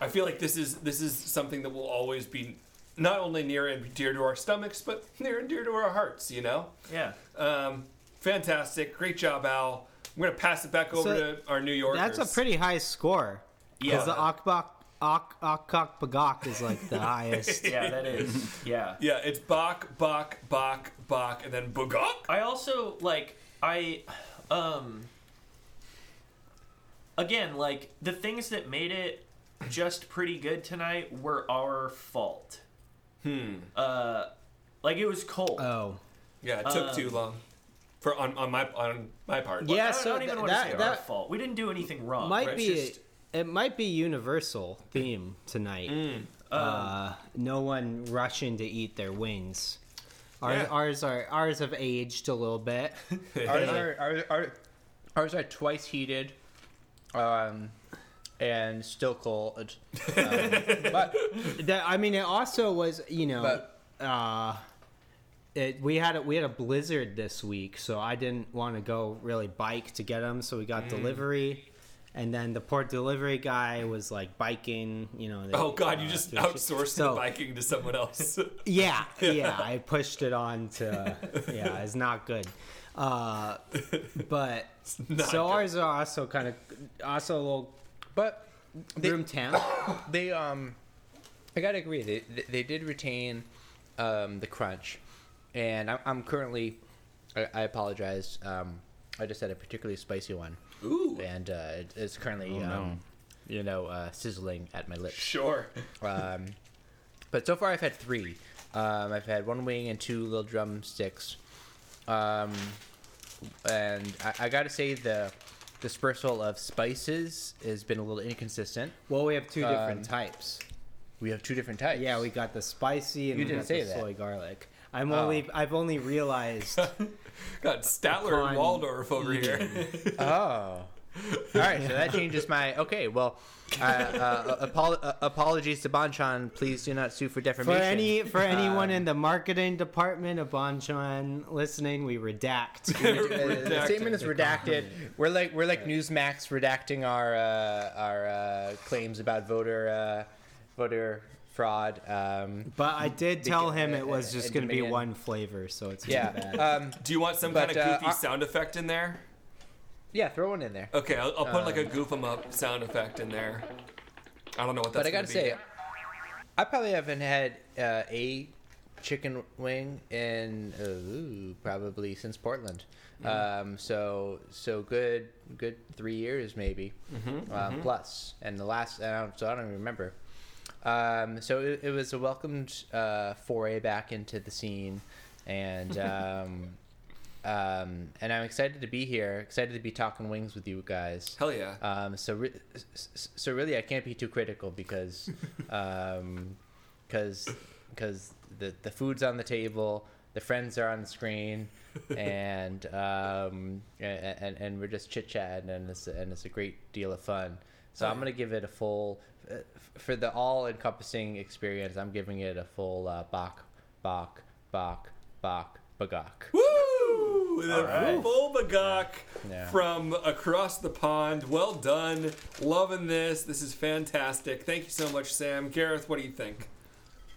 I feel like this is this is something that will always be not only near and dear to our stomachs, but [LAUGHS] near and dear to our hearts. You know. Yeah. Um, fantastic, great job, Al. I'm gonna pass it back over So, to our New Yorkers. That's a pretty high score. Yeah. Because the Akbak Ak Akak Bagak is like the [LAUGHS] highest. Yeah, that is. Yeah. Yeah, it's Bak Bak Bak Bak and then Bugok. I also like I um again like the things that made it just pretty good tonight were our fault. Hmm. Uh like it was cold. Oh. Yeah, it took Um, too long for on, on my on my part. Yeah, I don't, so I don't even th- want to say that- say our that- fault. We didn't do anything wrong. might right? be It's just- it might be universal theme tonight. Mm. Uh, no one rushing to eat their wings. Ours, Yeah. ours are ours have aged a little bit. [LAUGHS] ours are ours are, ours are twice heated, um, and still cold. [LAUGHS] Um, but That, I mean, it also was you know, But- uh, it, we had a, we had a blizzard this week, so I didn't want to go really bike to get them. So we Mm. got delivery, and then the port delivery guy was like biking. You know. they- Oh God, you uh, just outsourced so- the biking to someone else. [LAUGHS] Yeah, [LAUGHS] yeah, I pushed it on to. Yeah, it's not good. Uh, but [LAUGHS] not so good. ours are also kind of also a little but they, room temp. [COUGHS] they um, I gotta agree. They they, they did retain um, the crunch, and I'm, I'm currently. I, I apologize. Um, I just had a particularly spicy one, Ooh, and uh, it, it's currently Oh, no. um, you know uh, sizzling at my lips. sure. Um, but so far, I've had three. Um, I've had one wing and two little drumsticks. Um, and I, I got to say the dispersal of spices has been a little inconsistent. Well, we have two different Um, types. We have two different types. Yeah, we got the spicy and You we didn't got say the that. soy garlic. I'm Oh. only I've only realized [LAUGHS] [LAUGHS] Got Statler and Waldorf over here. [LAUGHS] Oh. All right, so that changes my. Okay, well, uh, uh, apol- uh, apologies to Bonchon. Please do not sue for for defamation. any for anyone Um, in the marketing department of Bonchon listening, we redact. Uh, the statement is redacted. We're like we're like Newsmax redacting our uh, our uh, claims about voter uh, voter fraud. Um, But I did tell Beca- him it uh, was uh, just going to be one flavor, so it's yeah, bad. um, Do you want some But, kind of uh, goofy I- sound effect in there? yeah. Throw one in there. Okay, I'll, I'll put like a Um, goof 'em up sound effect in there. I don't know what that's. But I gotta be. say, I probably haven't had uh, a chicken wing in ooh, probably since Portland. Um, so so good good three years maybe um, plus, and the last I so I don't even remember. Um, so it, it was a welcomed uh, foray back into the scene, and [LAUGHS] um, um, and I'm excited to be here. Excited to be talking wings with you guys. Hell yeah. Um, so, re- so really, I can't be too critical because, [LAUGHS] um, because, because the the food's on the table, the friends are on the screen, [LAUGHS] and um, and, and, and we're just chit chatting, and it's and it's a great deal of fun. So I'm gonna give it a full, for the all encompassing experience. I'm giving it a full uh, Bach, Bach, Bach, Bach, Bagak. Woo! The right. full bagok Yeah. from across the pond. Well done. Loving this. This is fantastic. Thank you so much, Sam. Gareth, what do you think?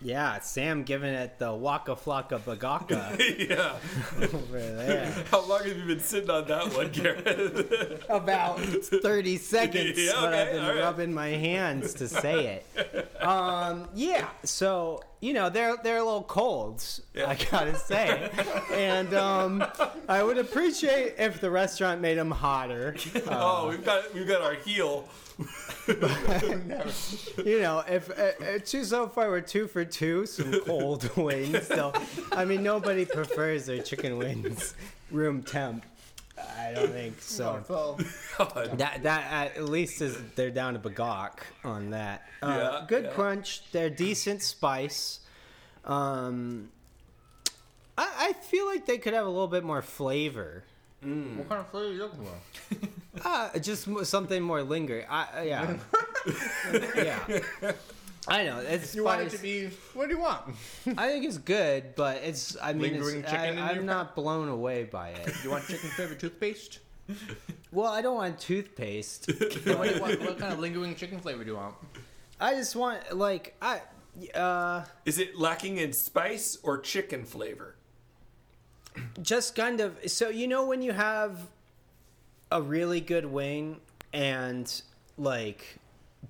Yeah, Sam giving it the Waka Flocka Bagaka [LAUGHS] yeah. [LAUGHS] over there. How long have you been sitting on that one, Gareth? [LAUGHS] About 30 seconds, Yeah, but I've been right. rubbing my hands to say it. Um, yeah, so you know they're they're a little colds, I gotta say, and um, I would appreciate if the restaurant made them hotter. oh, we've got we've got our heel. [LAUGHS] you know, if uh, uh, two so far we're two for two, some cold [LAUGHS] wings. So, I mean, nobody prefers their chicken wings room temp. I don't think so. [LAUGHS] That that at least is they're down to bagok on that. Uh, Yeah, good yeah. crunch. They're decent spice. Um, I, I feel like they could have a little bit more flavor. What kind of flavor are you looking for? [LAUGHS] Uh, just something more lingering. I, uh, yeah, [LAUGHS] yeah. I know it's You want it to be. What do you want? I think it's good, but it's. I mean, Lingering it's, chicken I, I'm not blown away by it. You want chicken flavored toothpaste? Well, I don't want toothpaste. [LAUGHS] what, want? what kind of lingering chicken flavor do you want? I just want like I. Uh, Is it lacking in spice or chicken flavor? Just kind of so you know when you have a really good wing and like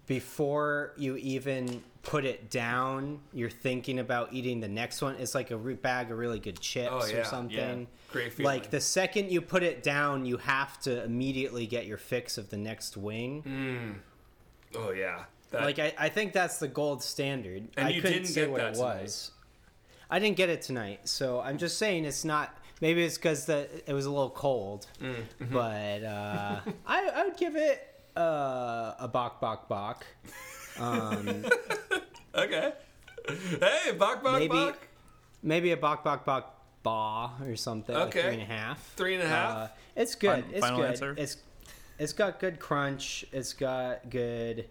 before you even put it down you're thinking about eating the next one it's like a bag of really good chips Oh, yeah, or something. Yeah. Great feeling. like the second you put it down you have to immediately get your fix of the next wing. Mm. Oh yeah. That, like I, I think that's the gold standard. And i you couldn't didn't say get what that it was i didn't get it tonight so i'm just saying it's not maybe it's because the it was a little cold Mm, mm-hmm. but uh I, I would give it uh a bok bok bok um [LAUGHS] okay. Hey, bok bok maybe bok. maybe a bok bok bok ba or something like Okay. three and a half Three and a half? uh, it's good Fin- it's final good answer? it's it's got good crunch it's got good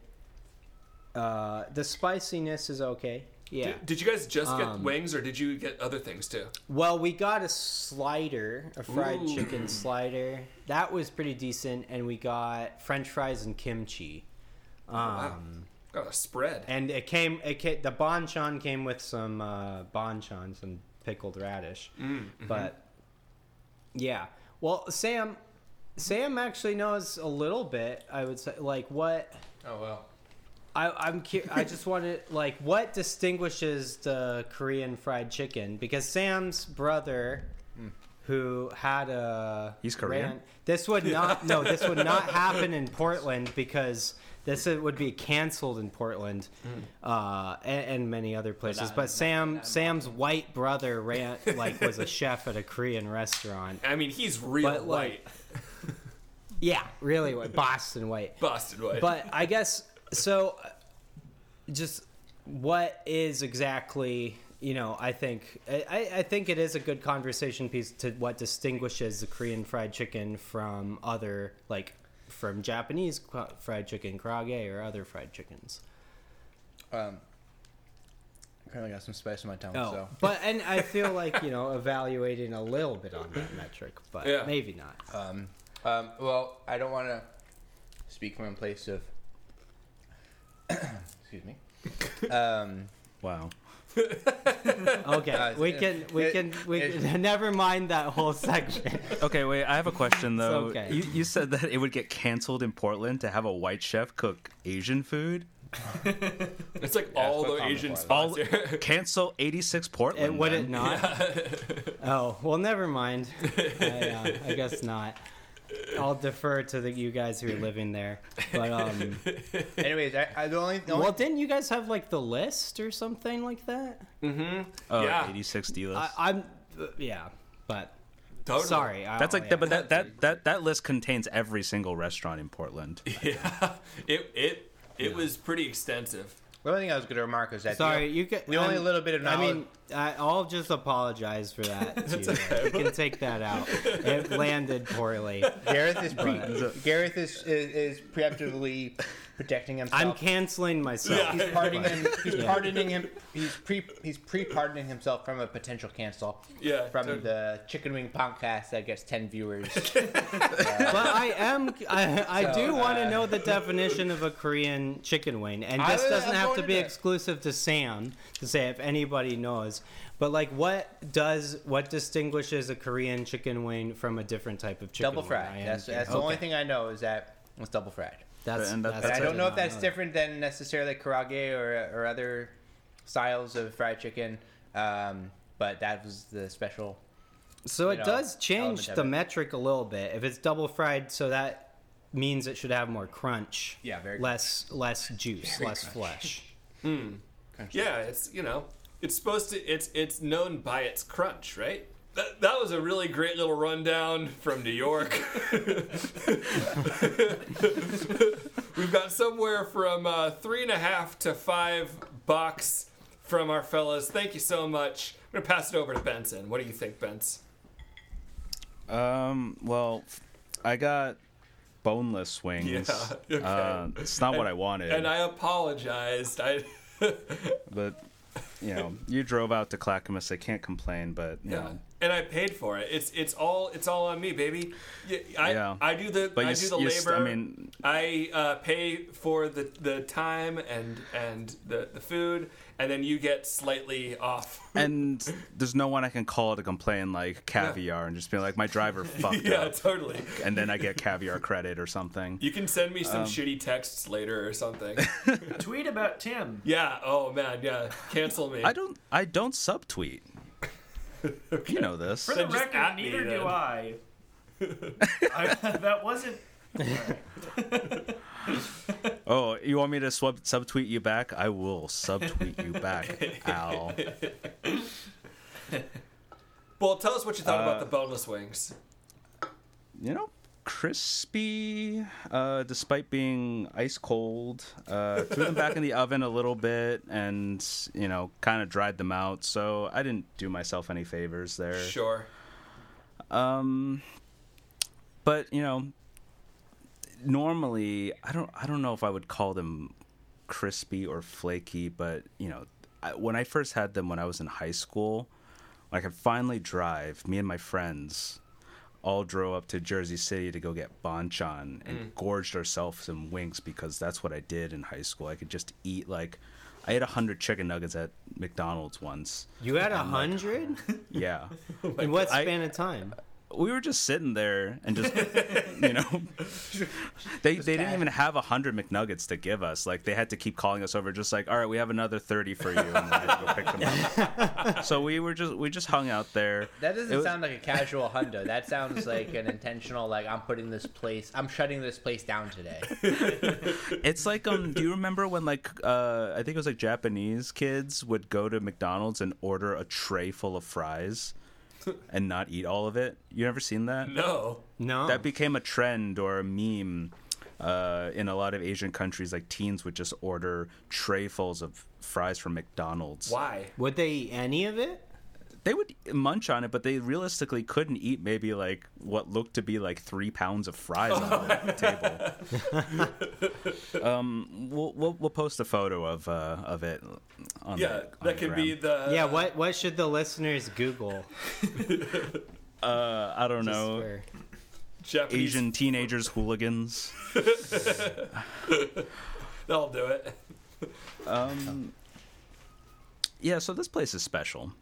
uh the spiciness is okay yeah Did, did you guys just get Um, wings or did you get other things too? Well, we got a slider, a fried Ooh. chicken [CLEARS THROAT] slider. That was pretty decent, and we got French fries and kimchi. Um, wow. Got a spread. and it came, it came, the Bonchon came with some uh, banchan, some pickled radish. Mm, But yeah, well, Sam, Sam actually knows a little bit. I would say, like what. Oh well. I, I'm cu- I just wanted like what distinguishes the Korean fried chicken because Sam's brother, who had a He's Korean? ran- this would not no this would not [LAUGHS] happen in Portland because this would be canceled in Portland, uh, and, and many other places. not- But Sam not in Sam's white brother ran like was a chef at a Korean restaurant. I mean, he's real But, like- white. [LAUGHS] Yeah, really white, Boston white. Boston white. but I guess so. Just what is exactly you know? I think I, I think it is a good conversation piece to what distinguishes the Korean fried chicken from other like from Japanese fried chicken, karaage, or other fried chickens. Um. Currently got some spice in my tongue, Oh, so but and I feel like you know evaluating a little bit on that metric, but Yeah. maybe not. um, um, well, I don't want to speak from a place of. [COUGHS] excuse me. [LAUGHS] Um, Wow. [LAUGHS] Okay, Uh, we can we it- can we it- can, [LAUGHS] never mind that whole section. Okay, wait. I have a question though. okay. You, you said that it would get canceled in Portland to have a white chef cook Asian food. it's like Yeah, all the quite Asian spots cancel eighty six Portland. And would then. it not? Oh well, never mind. I, uh, I guess not. I'll defer to the, you guys who are living there. But um, [LAUGHS] anyways, I, I the only, the only well, didn't you guys have like the list or something like that? Mm-hmm. Oh, Yeah. 86 D list. I, I'm, uh, yeah, but Totally. sorry. I- That's like, yeah. that, but that, that that that list contains every single restaurant in Portland. [LAUGHS] Yeah. It it it was pretty extensive. the only thing I was going to remark is that Sorry, the, you can. the only I'm- little bit of I mean, I, I'll just apologize for that. [LAUGHS] To you. you can take that out. It landed poorly. Gareth is pre, Gareth is, is is preemptively protecting himself. I'm canceling myself. Yeah. He's pardoning him. [LAUGHS] He's Yeah. pardoning him. He's pre. He's pre-pardoning himself from a potential cancel. Yeah, From totally. the Chicken Wing podcast that gets ten viewers. [LAUGHS] But I am. I, I So, do want to uh, know the definition of a Korean chicken wing, and this was- doesn't I'm have to to be that. exclusive to Sam to say if anybody knows. But like, what does what distinguishes a Korean chicken wing from a different type of chicken? double wing? fried. I am That's that's the curious. only thing I know is that it's double fried. That's, And that's I That's I don't know if that's that. different than necessarily karaage or or other styles of fried chicken. Um, but that was the special. So it know, does change the it. metric a little bit. If it's double fried, so that means it should have more crunch. Yeah, very less less juice, Very less crunchy. flesh. Yeah, it's you know, it's supposed to. It's it's known by its crunch, right? That, that was a really great little rundown from New York. [LAUGHS] We've got somewhere from uh, three and a half to five bucks from our fellas. Thank you so much. I'm gonna pass it over to Benson. What do you think, Benz? Um, well, I got boneless wings. Yeah, okay. Uh, it's not what I wanted. And I apologized. I [LAUGHS] but you know, you drove out to Clackamas. I can't complain, but you yeah. know, And I paid for it. It's it's all it's all on me, baby. I Yeah. I do the But I you do the you s- I labor. mean- I uh, pay for the the time and and the the food, and then you get slightly off. [LAUGHS] and there's no one I can call to complain like caviar and just be like, my driver [LAUGHS] fucked yeah, up, Yeah, totally. and then I get caviar credit or something. You can send me some Um, shitty texts later or something. [LAUGHS] Tweet about Tim. yeah. Oh man. Yeah. Cancel me. I don't. I don't subtweet. [LAUGHS] You know this. For the Then just record, at me, neither then. do I. I. [LAUGHS] That wasn't. [LAUGHS] Oh, you want me to sub subtweet you back? I will subtweet you back, Al. well, tell us what you thought about Uh, the boneless wings. You know, crispy, uh, despite being ice cold. Uh, threw them back in the oven a little bit, and you know, kind of dried them out. So I didn't do myself any favors there. Sure. Um, but you know, normally I don't I don't know if I would call them crispy or flaky, but you know, I, when I first had them when I was in high school, when I could finally drive, me and my friends all drove up to Jersey City to go get Bonchon and mm. gorged ourselves in wings because that's what I did in high school. I could just eat like I ate a hundred chicken nuggets at McDonald's once. You had a hundred [LAUGHS] Yeah. in what I- span of time? We were just sitting there and just [LAUGHS] you know they they didn't even have a hundred McNuggets to give us. Like they had to keep calling us over, just like, all right, we have another thirty for you, and we had to go pick them up. [LAUGHS] so we were just we just hung out there. That doesn't was- sound like a casual hundo. That sounds like an intentional, like I'm putting this place, I'm shutting this place down today. [LAUGHS] It's like um, do you remember when like uh, I think it was like Japanese kids would go to McDonald's and order a tray full of fries and not eat all of it? You ever seen that? No. No. that became a trend or a meme uh, in a lot of Asian countries. Like teens would just order trayfuls of fries from McDonald's. Why? Would they eat any of it? They would munch on it, but they realistically couldn't eat maybe like what looked to be like three pounds of fries on the [LAUGHS] table. um, we'll, we'll we'll post a photo of uh, of it. On Yeah, the, on that could be the yeah. What What should the listeners Google? [LAUGHS] Uh, I don't Just know. for- Japanese. Asian teenagers hooligans. [LAUGHS] They'll do it. Um, yeah, so this place is special.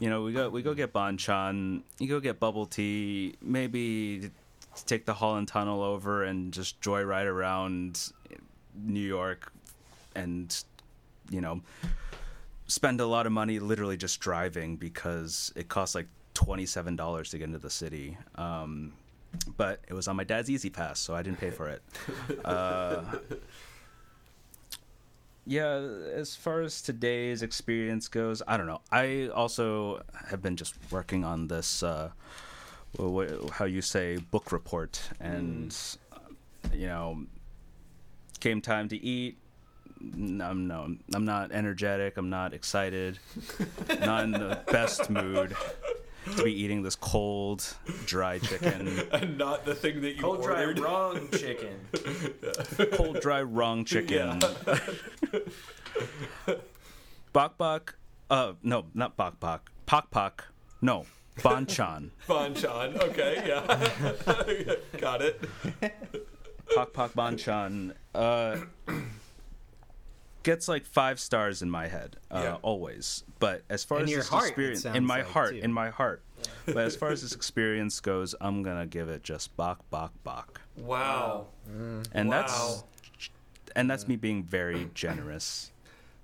You know, we go we go get Bonchon, you go get bubble tea, maybe take the Holland Tunnel over and just joyride around New York, and you know, spend a lot of money literally just driving because it costs like twenty seven dollars to get into the city. Um, but it was on my dad's E-ZPass, so I didn't pay for it. Uh, yeah, as far as today's experience goes, I don't know. I also have been just working on this, uh, wh- how you say, book report, and uh, you know, came time to eat. I'm no, I'm not energetic. I'm not excited. [LAUGHS] not in the best mood to be eating this cold, dry chicken. [LAUGHS] and not the thing that you Cold dry wrong [LAUGHS] chicken. cold, dry, wrong chicken. [LAUGHS] bok bok. Uh, no, not bok bok. Pok pok. No, Bonchon. Bonchon. Okay, yeah. Got it. Pok pok Bonchon. Uh, gets like five stars in my head, uh, Yeah. always. But as far In as your this heart, experience, in my like, heart, too. in my heart. But as far as this [LAUGHS] experience goes, I'm gonna give it just bok bok bok, Wow. and Wow. that's and that's me being very generous.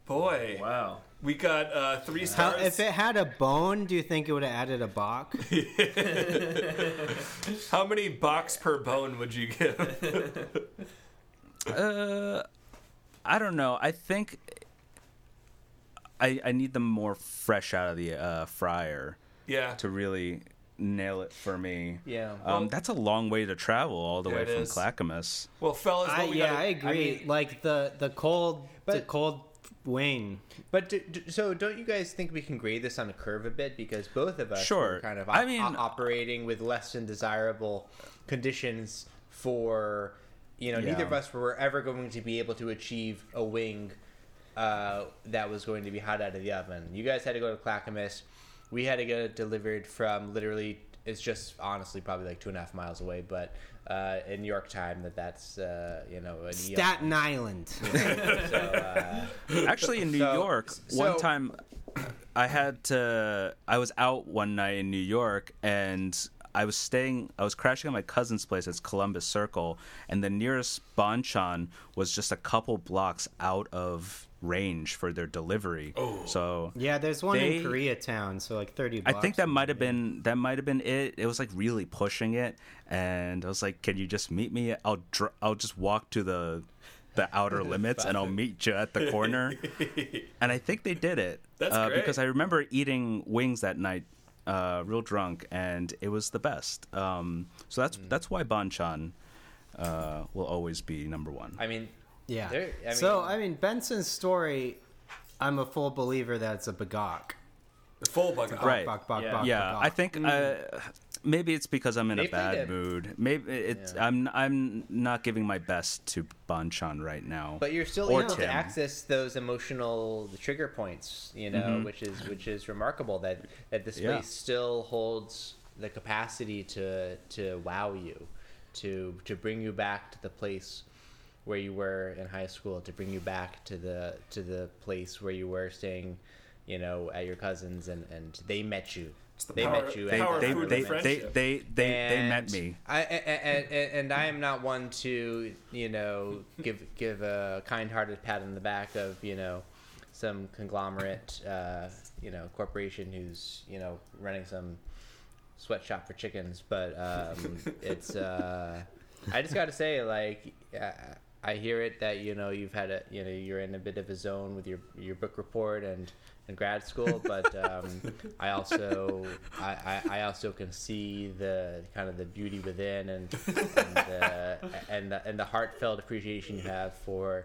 Boy. Wow. We got uh, three How, stars. if it had a bone, do you think it would have added a bok? [LAUGHS] How many box per bone would you give? [LAUGHS] Uh, I don't know. I think I I need them more fresh out of the uh, fryer yeah. to really nail it for me. Yeah. Um, that's a long way to travel all the Yeah, way from is. Clackamas. Well, fellas, I, we yeah, gotta- I agree. mean- like the the cold the But- cold wing. But do, do- so, don't you guys think we can grade this on a curve a bit because both of us Sure. were kind of I mean- operating with less than desirable conditions for you know neither of us were ever going to be able to achieve a wing uh, that was going to be hot out of the oven. You guys had to go to Clackamas. We had to get it delivered from literally. It's just honestly probably like two and a half miles away, but uh, in New York time, that that's uh, you know an eon. Staten Island. [LAUGHS] So, uh, Actually, in New So- York, so- one time I had to. I was out one night in New York, and I was staying. I was crashing at my cousin's place. It's Columbus Circle, and the nearest Bonchon was just a couple blocks out of range for their delivery. Oh, so yeah, there's one They- in Koreatown, so like 30 I think that might have been that might have been it. It was like really pushing it, and I was like, "Can you just meet me? I'll dr- I'll just walk to the the outer [LAUGHS] limits, and I'll meet you at the corner." [LAUGHS] and I think they did it. That's uh, great. because I remember eating wings that night, uh, real drunk, and it was the best. Um, so that's Mm. that's why Bonchon uh, will always be number one. I mean, Yeah. There- I so I mean Benson's story, I'm a full believer that it's a bagok. the full bug out. Right. Bok, bok, Yeah. bok, yeah, bagok. I think uh, maybe it's because I'm in They a bad mood. Maybe it's Yeah. I'm I'm not giving my best to Bonchon right now. But you're still able to access those emotional trigger points, you know, which is which is remarkable that that this Mm-hmm. Yeah. place still holds the capacity to to wow you, to to bring you back to the place where you were in high school, to bring you back to the to the place where you were staying, you know, at your cousins and and they met you. The They power- met you. they at power the they, of food time they, they, they, they, they met me. I and, and, and I am not one to you know give give a kind-hearted pat on the back of you know some conglomerate uh, you know corporation who's you know running some sweatshop for chickens, but um, [LAUGHS] it's uh, I just got to say like. Uh, I hear it that you know you've had a you know you're in a bit of a zone with your your book report and, and grad school, but um, I also I, I, I also can see the kind of the beauty within and and the, and the, and the heartfelt appreciation you have for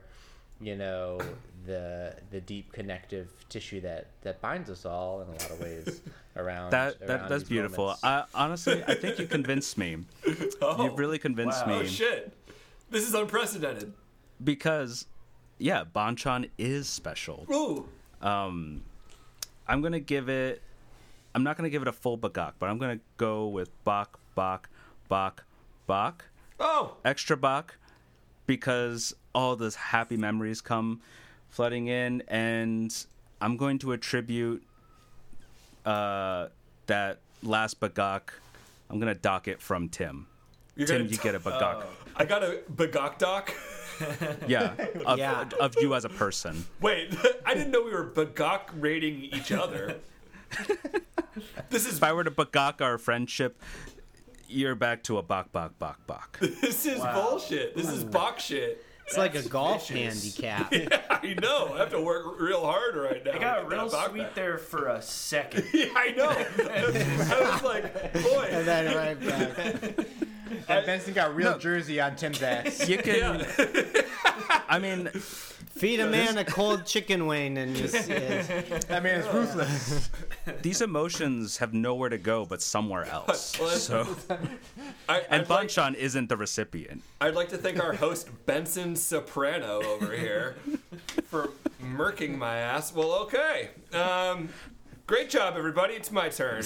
you know the the deep connective tissue that that binds us all in a lot of ways around That, around that that's these beautiful. I, honestly, I think you convinced me. [LAUGHS] Oh, You've really convinced Wow. oh me shit! This is unprecedented. because, yeah, Bonchon is special. Ooh, Um, I'm gonna give it. I'm not gonna give it a full bagak, but I'm gonna go with bak bak bak bak oh, extra bak because all those happy memories come flooding in, and I'm going to attribute uh, that last bagak. I'm gonna dock it from Tim. You're Tim, gonna you t- get a bagak. Oh, I got a bagok doc. [LAUGHS] [LAUGHS] Yeah, of, Yeah. of you as a person. Wait, [LAUGHS] I didn't know we were bagok rating each other. this is If I were to bagak our friendship, you're back to a bak bak bak bak. this is Wow. bullshit. This is bok shit. It's like a golf vicious. handicap. Yeah, I know. I have to work real hard right now. I got get real sweet back. there for a second. Yeah, I know. I was like, boy. and then right back. And Benson got real jersey on Tim's [LAUGHS] ass. You can. Yeah. I mean, Feed a man a cold chicken wing and just. yeah. That man is ruthless. these emotions have nowhere to go but somewhere else. Well, So, I, and I'd, like, isn't the recipient. I'd like to thank our host Benson Soprano over here for murking my ass. Well, okay. Um, great job, everybody. It's my turn.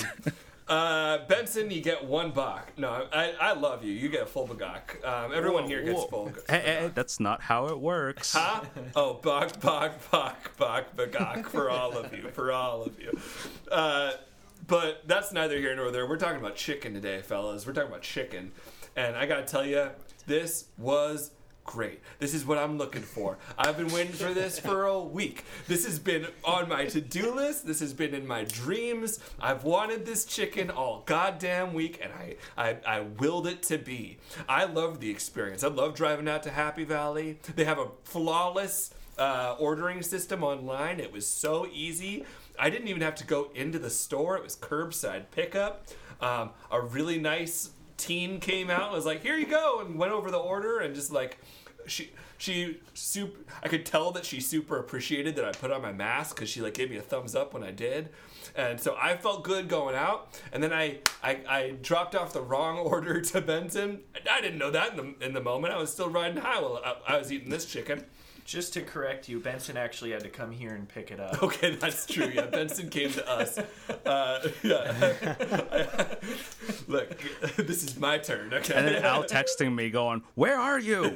Uh, Benson, you get one bach. No, I, I love you. You get a full bagak. Um, everyone here gets Whoa. full. Hey, hey, that's not how it works. Huh? Oh, bach, bach, bach, bach, bagak for all of you. For all of you. Uh, but that's neither here nor there. We're talking about chicken today, fellas. We're talking about chicken. And I gotta tell you, this was great. This is what I'm looking for. I've been waiting for this for a week. This has been on my to do list. This has been in my dreams. I've wanted this chicken all goddamn week, and I, I, I willed it to be. I love the experience. I love driving out to Happy Valley. They have a flawless uh, ordering system online. It was so easy. I didn't even have to go into the store. It was curbside pickup. Um, a really nice teen came out, was like, "Here you go," and went over the order and just like she she super. I could tell that she super appreciated that I put on my mask because she like gave me a thumbs up when I did. And so I felt good going out, and then I, I, I dropped off the wrong [LAUGHS] order to Benson. I didn't know that in the, in the moment. I was still riding high while I, I was eating this chicken. Just to correct you, Benson actually had to come here and pick it up. Okay, that's true. Yeah, Benson came to us. [LAUGHS] Uh, yeah. [LAUGHS] Look, this is my turn. Okay. And then Al texting me going, "Where are you?" [LAUGHS]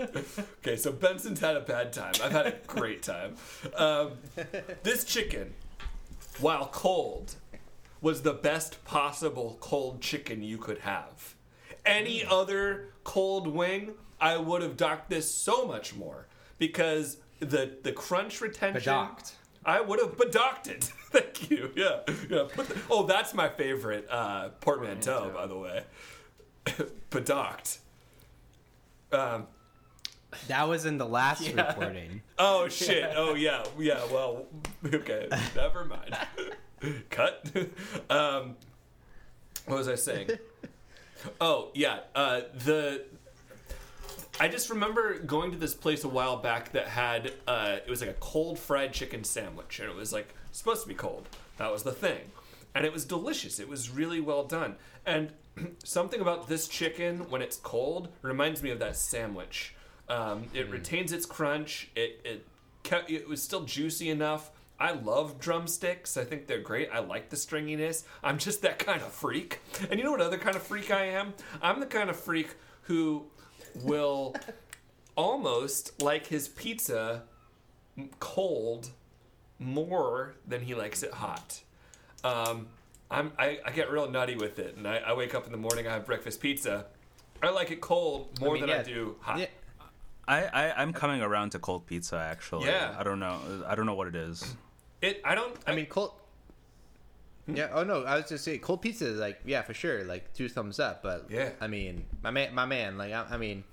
Okay, so Benson's had a bad time. I've had a great time. Um, this chicken, while cold, was the best possible cold chicken you could have. Any other cold wing, I would have docked this so much more because the the crunch retention. Bedocked. I would have bedocked it. [LAUGHS] Thank you. Yeah. yeah. The, oh, that's my favorite uh, portmanteau, Portmanteau. by the way. [LAUGHS] bedocked. Um, That was in the last Yeah. recording. [LAUGHS] Oh shit! Oh yeah, yeah. Well, okay. Never mind. Cut. Um, what was I saying? Oh yeah. Uh, the I just remember going to this place a while back that had uh, it was like a cold fried chicken sandwich, and it was like supposed to be cold. That was the thing, and it was delicious. It was really well done, and [CLEARS THROAT] something about this chicken when it's cold reminds me of that sandwich. Um, it retains its crunch. It it kept, it was still juicy enough. I love drumsticks. I think they're great. I like the stringiness. I'm just that kind of freak. And you know what other kind of freak I am? I'm the kind of freak who will almost like his pizza cold more than he likes it hot. Um, I'm, I, I get real nutty with it, and I, I wake up in the morning, I have breakfast pizza. I like it cold more mean, than I do hot. Yeah, I, I I'm coming around to cold pizza actually. Yeah. I don't know. I don't know what it is. It. I don't. I mean, cold. [LAUGHS] Yeah. Oh no, I was just saying, cold pizza is like, yeah, for sure, like two thumbs up. But Yeah. I mean, my man, my man, like, I, I mean,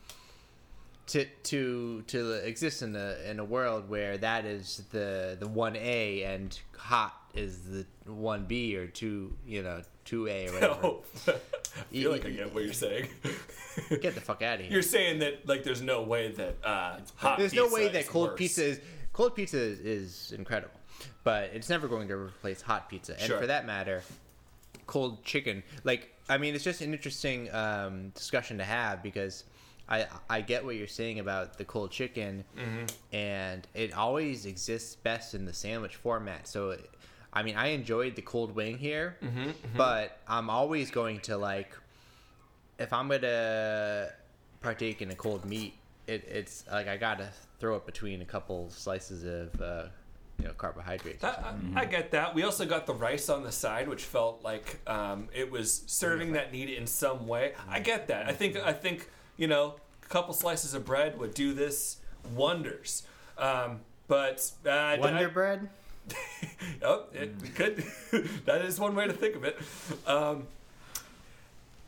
to to to exist in a in a world where that is the the one A and hot is the one B or two, you know, two A or whatever. No. [LAUGHS] I feel like I get what you're saying. [LAUGHS] Get the fuck out of here. You're saying that like there's no way that uh, hot. There's no pizza way that is cold worse. pizza is cold pizza is, is incredible, but it's never going to replace hot pizza. And Sure. for that matter, cold chicken. Like I mean, it's just an interesting um, discussion to have because I I get what you're saying about the cold chicken, Mm-hmm. and it always exists best in the sandwich format. So. I mean, I enjoyed the cold wing here, Mm-hmm, but I'm always going to like if I'm gonna partake in a cold meat, it, it's like I gotta throw it between a couple slices of uh, you know carbohydrates. I, I, I get that. We also got the rice on the side, which felt like um, it was serving that need in some way. I get that. I think I think you know a couple slices of bread would do this wonders. Um, but uh, Wonder I- Bread. [LAUGHS] oh, it could. [LAUGHS] that is one way to think of it. Um,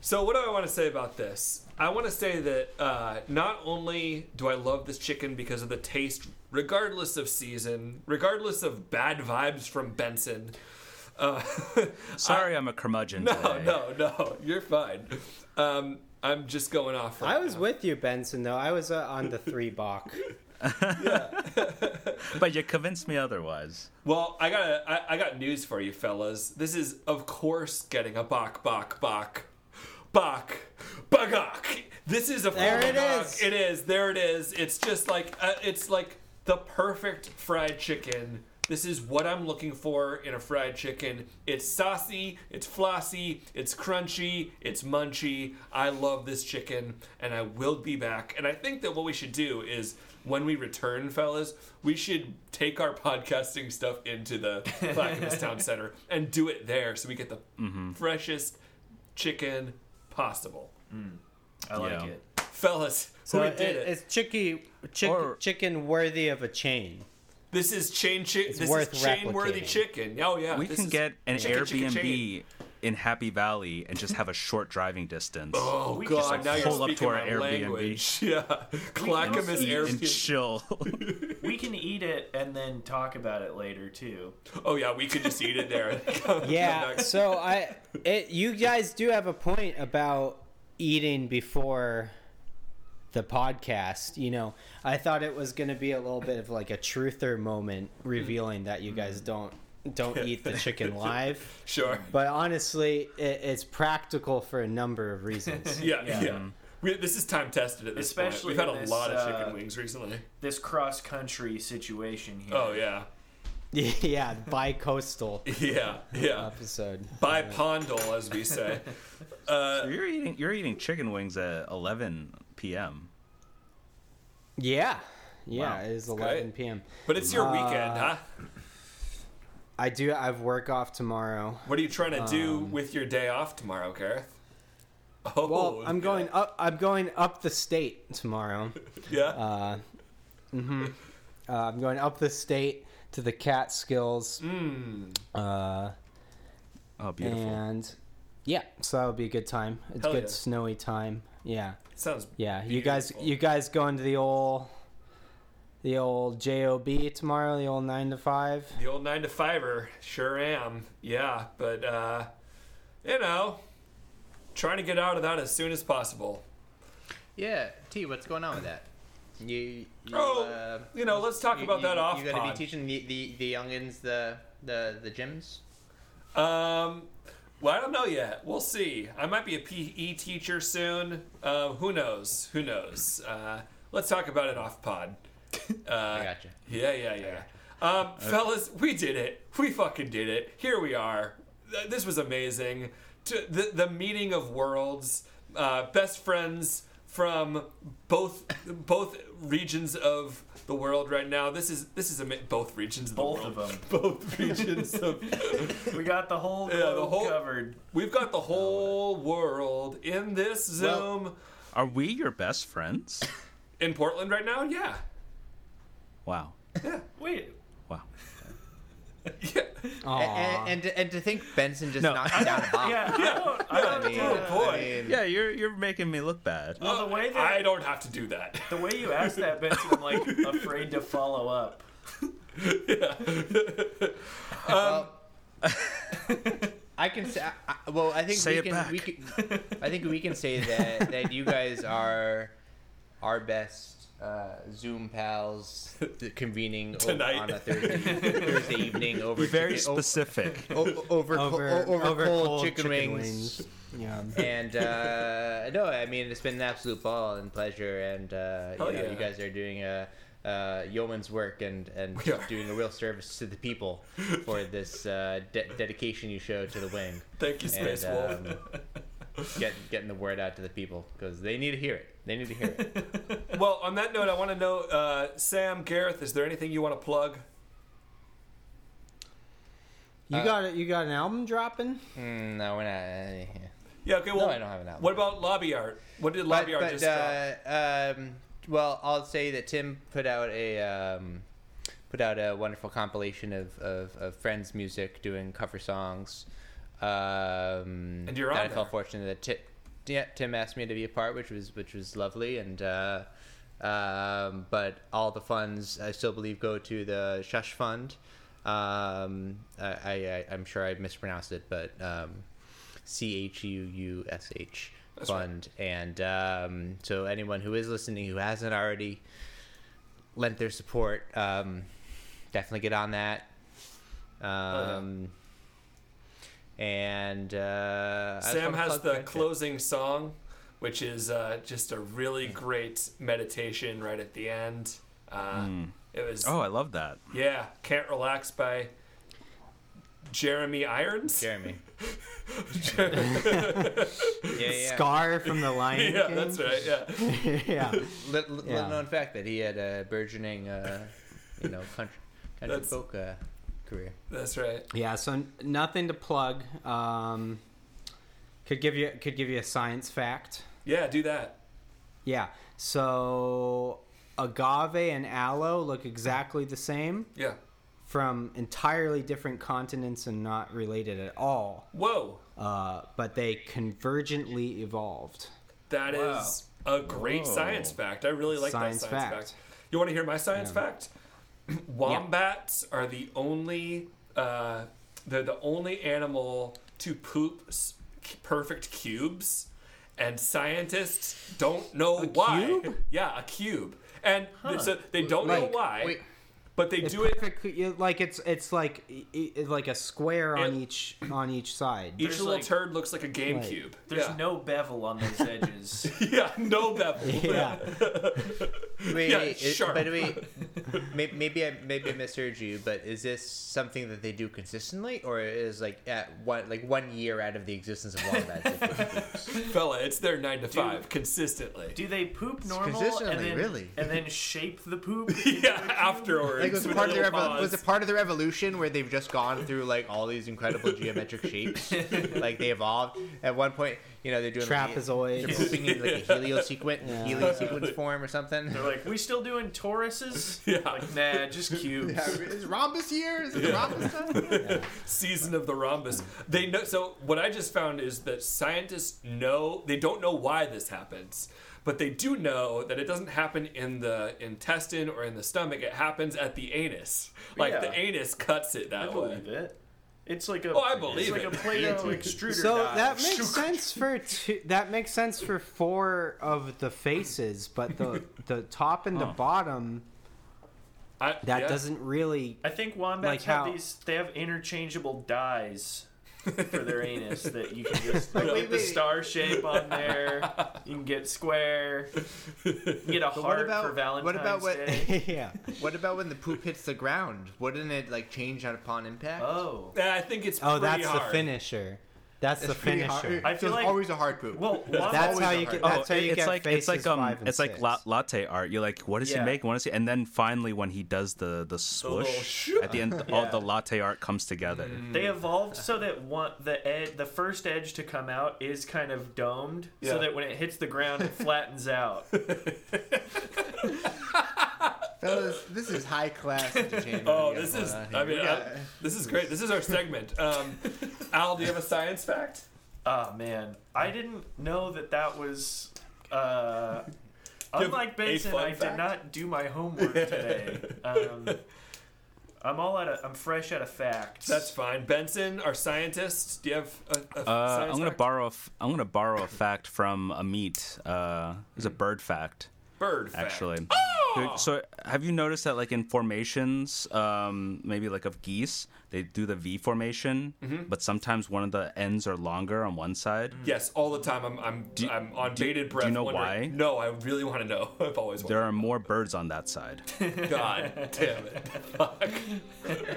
so, what do I want to say about this? I want to say that uh, not only do I love this chicken because of the taste, regardless of season, regardless of bad vibes from Benson. Uh, [LAUGHS] Sorry, I, am a curmudgeon. no, today. no, no, you're fine. Um, I'm just going off. Right I was now. with you, Benson. Though I was uh, on the three Bach. [LAUGHS] [LAUGHS] But you convinced me otherwise. Well, I got a, I, I got news for you, fellas. This is, of course, getting a bach, bach, bach, bach, bagok. This is a There it bagok. is. It is. There it is. It's just like uh, it's like the perfect fried chicken. This is what I'm looking for in a fried chicken. It's saucy, it's flossy, it's crunchy, it's munchy. I love this chicken, and I will be back. And I think that what we should do is when we return, fellas, we should take our podcasting stuff into the Clackamas [LAUGHS] Town Center and do it there so we get the mm-hmm. freshest chicken possible. Mm. I like Yeah. it. [LAUGHS] Fellas, So we did it. it's chicky, chick, Or- chicken worthy of a chain. This is chain chi- This worth is chain worthy chicken. Oh yeah, We this can get an chicken, chicken, Airbnb chain. in Happy Valley and just have a short driving distance. Oh We god, just, like, now you're pull up to speaking our my Airbnb. language. [LAUGHS] Yeah, Clackamas Eat and Airbnb. chill. [LAUGHS] We can eat it and then talk about it later too. Oh yeah, we could just eat it there. Yeah, so I it you guys do have a point about eating before the podcast. You know, I thought it was going to be a little bit of like a truther moment revealing that you guys don't don't [LAUGHS] eat the chicken live. sure. But honestly, it, it's practical for a number of reasons. [LAUGHS] Yeah, yeah. Yeah. We, this is time tested at this Especially point. We've had a this, lot of uh, chicken wings recently. This cross country situation here. Oh yeah, [LAUGHS] yeah, bi-coastal yeah, yeah. episode. Bipondal, as we say. Uh, you're eating you're eating chicken wings at 11 p.m. Yeah, yeah, Wow, it is great. 11 p.m. but it's your Uh, weekend, huh? I do. I have work off tomorrow. What are you trying to do um, with your day off tomorrow, Gareth? Oh, Well, I'm yeah. going up. I'm going up the state tomorrow. [LAUGHS] Yeah. Uh, hmm uh, I'm going up the state to the Catskills, Mm. uh, Oh, beautiful. and yeah, so that'll be a good time. It's Hell good yeah. snowy time. Yeah, Sounds. yeah. You guys, you guys going to the old, the old job tomorrow? The old nine to five. The old nine to fiver, sure am. Yeah, but uh, you know, trying to get out of that as soon as possible. Yeah, T, what's going on with that? You, you Oh, uh, you know, let's talk you- about you- that off You gotta be teaching the, the, the youngins the the the gyms. Um, well, I don't know yet. We'll see. I might be a PE teacher soon. Uh, who knows? Who knows? Uh, let's talk about it off pod. [LAUGHS] Uh, I gotcha. Yeah, yeah, yeah. Um, fellas, we did it. We fucking did it. Here we are. This was amazing. The the meeting of worlds, uh, best friends from both both regions of the world right now. This is this is ama- both regions of the Both world. of them. [LAUGHS] Both regions of. [LAUGHS] We got the whole Yeah, the whole- covered. We've got the whole world in this Zoom Are we your best friends? in Portland right now. Yeah, Wow. yeah, Wait, Wow. Yeah. And, and to, and to think Benson just No. knocked down a [LAUGHS] box. yeah, [LAUGHS] oh, I don't. I don't I mean, Oh, boy. I mean, Yeah, you're you're making me look bad. Well, the way that I don't have to do that. the way you asked that, Benson, I'm like [LAUGHS] afraid to follow up. well, um, I can say. I, I- well, I think Say we can. We can. I think we can say that that you guys are our best uh, Zoom pals [LAUGHS] convening Tonight. on a Thursday, [LAUGHS] Thursday evening over Be very chicken- specific. o- over, over, co- over, cold, cold chicken, wings. Yeah. and uh, [LAUGHS] no, I mean it's been an absolute ball and pleasure, and uh, you know yeah. you guys are doing a, uh yeoman's work and and doing a real service to the people for this uh, de- dedication you show to the wing Thank you, Space and Wolf. um, get, getting the word out to the people because they need to hear it. They need to hear it. [LAUGHS] Well, on that note, I want to know, uh, Sam, Gareth, is there anything you want to plug? You Uh, got it. You got an album dropping? mm, no, we're not. Uh, yeah. Yeah, okay, well, no, I don't have an album. what about Lobby Art? What did Lobby but, Art but, just drop? uh, um, well, I'll say that Tim put out a um, put out a wonderful compilation of, of, of friends' music doing cover songs. Um, And you're on that on I felt fortunate that Ti- yeah, Tim asked me to be a part, which was which was lovely, and uh, um, but all the funds I still believe go to the Shush Fund. Um, I, I, I'm sure I mispronounced it, but um, C H U U S H That's right. fund, and um, so anyone who is listening who hasn't already lent their support, um, definitely get on that. Um, And uh, Sam has the Friendship. closing song, which is uh, just a really great meditation right at the end. Uh, It was, Oh, I love that. yeah, Can't Relax by Jeremy Irons. Jeremy. [LAUGHS] yeah, yeah. Scar from the Lion yeah, King. that's right, yeah. [LAUGHS] yeah. Lit- lit- Yeah. Little known fact that he had a burgeoning, uh, you know, country, country folk uh, career. That's right. Yeah, so nothing to plug. Um, could give you could give you a science fact. Yeah, do that. Yeah. So agave and aloe look exactly the same Yeah. from entirely different continents and not related at all. Whoa. uh, but they convergently evolved. That is a great Whoa. science fact. I really like Science that science fact. fact. You want to hear my science fact? [CLEARS THROAT] Wombats are the only uh, they're the only animal to poop s- perfect cubes, and scientists don't know why. cube? [LAUGHS] Yeah, a cube, and so they don't know why, wait. But they It's do it. perfect, you- like it's it's like i- i- like a square on each on each side. Each There's little like- turd looks like a GameCube. There's yeah. no bevel on those edges. [LAUGHS] yeah, no bevel. [LAUGHS] Yeah. [LAUGHS] Wait, Yeah, wait, it- sharp. but wait, maybe, maybe I maybe I misheard you, but is this something that they do consistently, or is like at one like one year out of the existence of wombats? they? Fella, it's their nine to five consistently. Do they poop normal and consistently, then, really? and then shape the poop? yeah, afterwards. Like was it with part of a their little evo- was it part of their evolution where they've just gone through like all these incredible geometric shapes? [LAUGHS] like they evolved at one point. You know they're doing like, Trapezoids. they're pooping in like a heliosequent Yeah. heliosequence form or something. They're like, we still doing Toruses? Yeah. Like, nah, just cubes. Yeah, is rhombus here? Is it the rhombus time? [LAUGHS] season of the rhombus. They know. So what I just found is that scientists know they don't know why this happens, but they do know that it doesn't happen in the intestine or in the stomach. It happens at the anus. Like Yeah. the anus cuts it I that way. believe it. It's like a. Oh, I believe it's like it. a Play-Doh extruder. So die. that makes sense for two, that makes sense for four of the faces, but the the top and the bottom I, that yeah. doesn't really. I think wombats Like have how- these. They have interchangeable dies for their anus that you can just like, Wait, the star shape on there. You can get square. You can get a But heart what about for Valentine's what about what? Day. [LAUGHS] yeah. what about when the poop hits the ground? Wouldn't it like change on upon impact? Oh. Yeah, I think it's Oh, pretty that's hard. the finisher. That's the It's pretty finisher. hard. I So feel it's like- always a hard poop. Well, That's wombats- That's always how you get. poop. That's how you it's get like faces it's like um five and it's like six. la- latte art. You're like, what does Yeah. he make? What does he? And then finally, when he does the the little swoosh shoop. at the end, [LAUGHS] Yeah. all the latte art comes together. They evolved so that [LAUGHS] one the ed, the first edge to come out is kind of domed, Yeah. so that when it hits the ground, it flattens out. [LAUGHS] Fellas, this is high class [LAUGHS] entertainment. Oh, this is. I mean, got- I- this is great. This is our segment. Um, [LAUGHS] Al, do you have a science fact? Oh man, I didn't know that that was. Uh, [LAUGHS] unlike Benson, I fact? did not do my homework today. Um, I'm all out of. I'm fresh out of facts. That's fine. Benson, our scientist, do you have a, a Uh, science I'm gonna fact? borrow. a f- I'm gonna borrow a fact from Amit. Uh, it's a bird fact. Bird fact. actually. Oh! So have you noticed that like in formations, um, maybe like of geese, they do the V formation, Mm-hmm. but sometimes one of the ends are longer on one side. Yes, all the time. I'm I'm you- I'm on do- bated do you know wondering- why? No, I really want to know. [LAUGHS] I've always There are more birds on that side. [LAUGHS] God damn it! Fuck. [LAUGHS]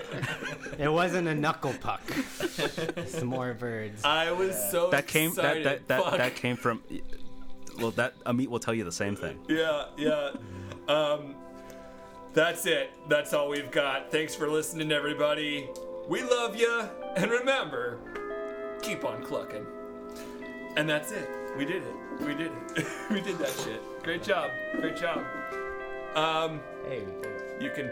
It wasn't a knuckle puck. It's more birds. I was so That came that excited. that that, Fuck. that came from. Well, that Amit will tell you the same thing. Yeah, yeah. Um, that's it. That's all we've got. Thanks for listening, everybody. We love you, and remember, keep on clucking. And that's it. We did it. We did it. [LAUGHS] we did that shit. Great job. Great job. Um, Hey, we did it. you can.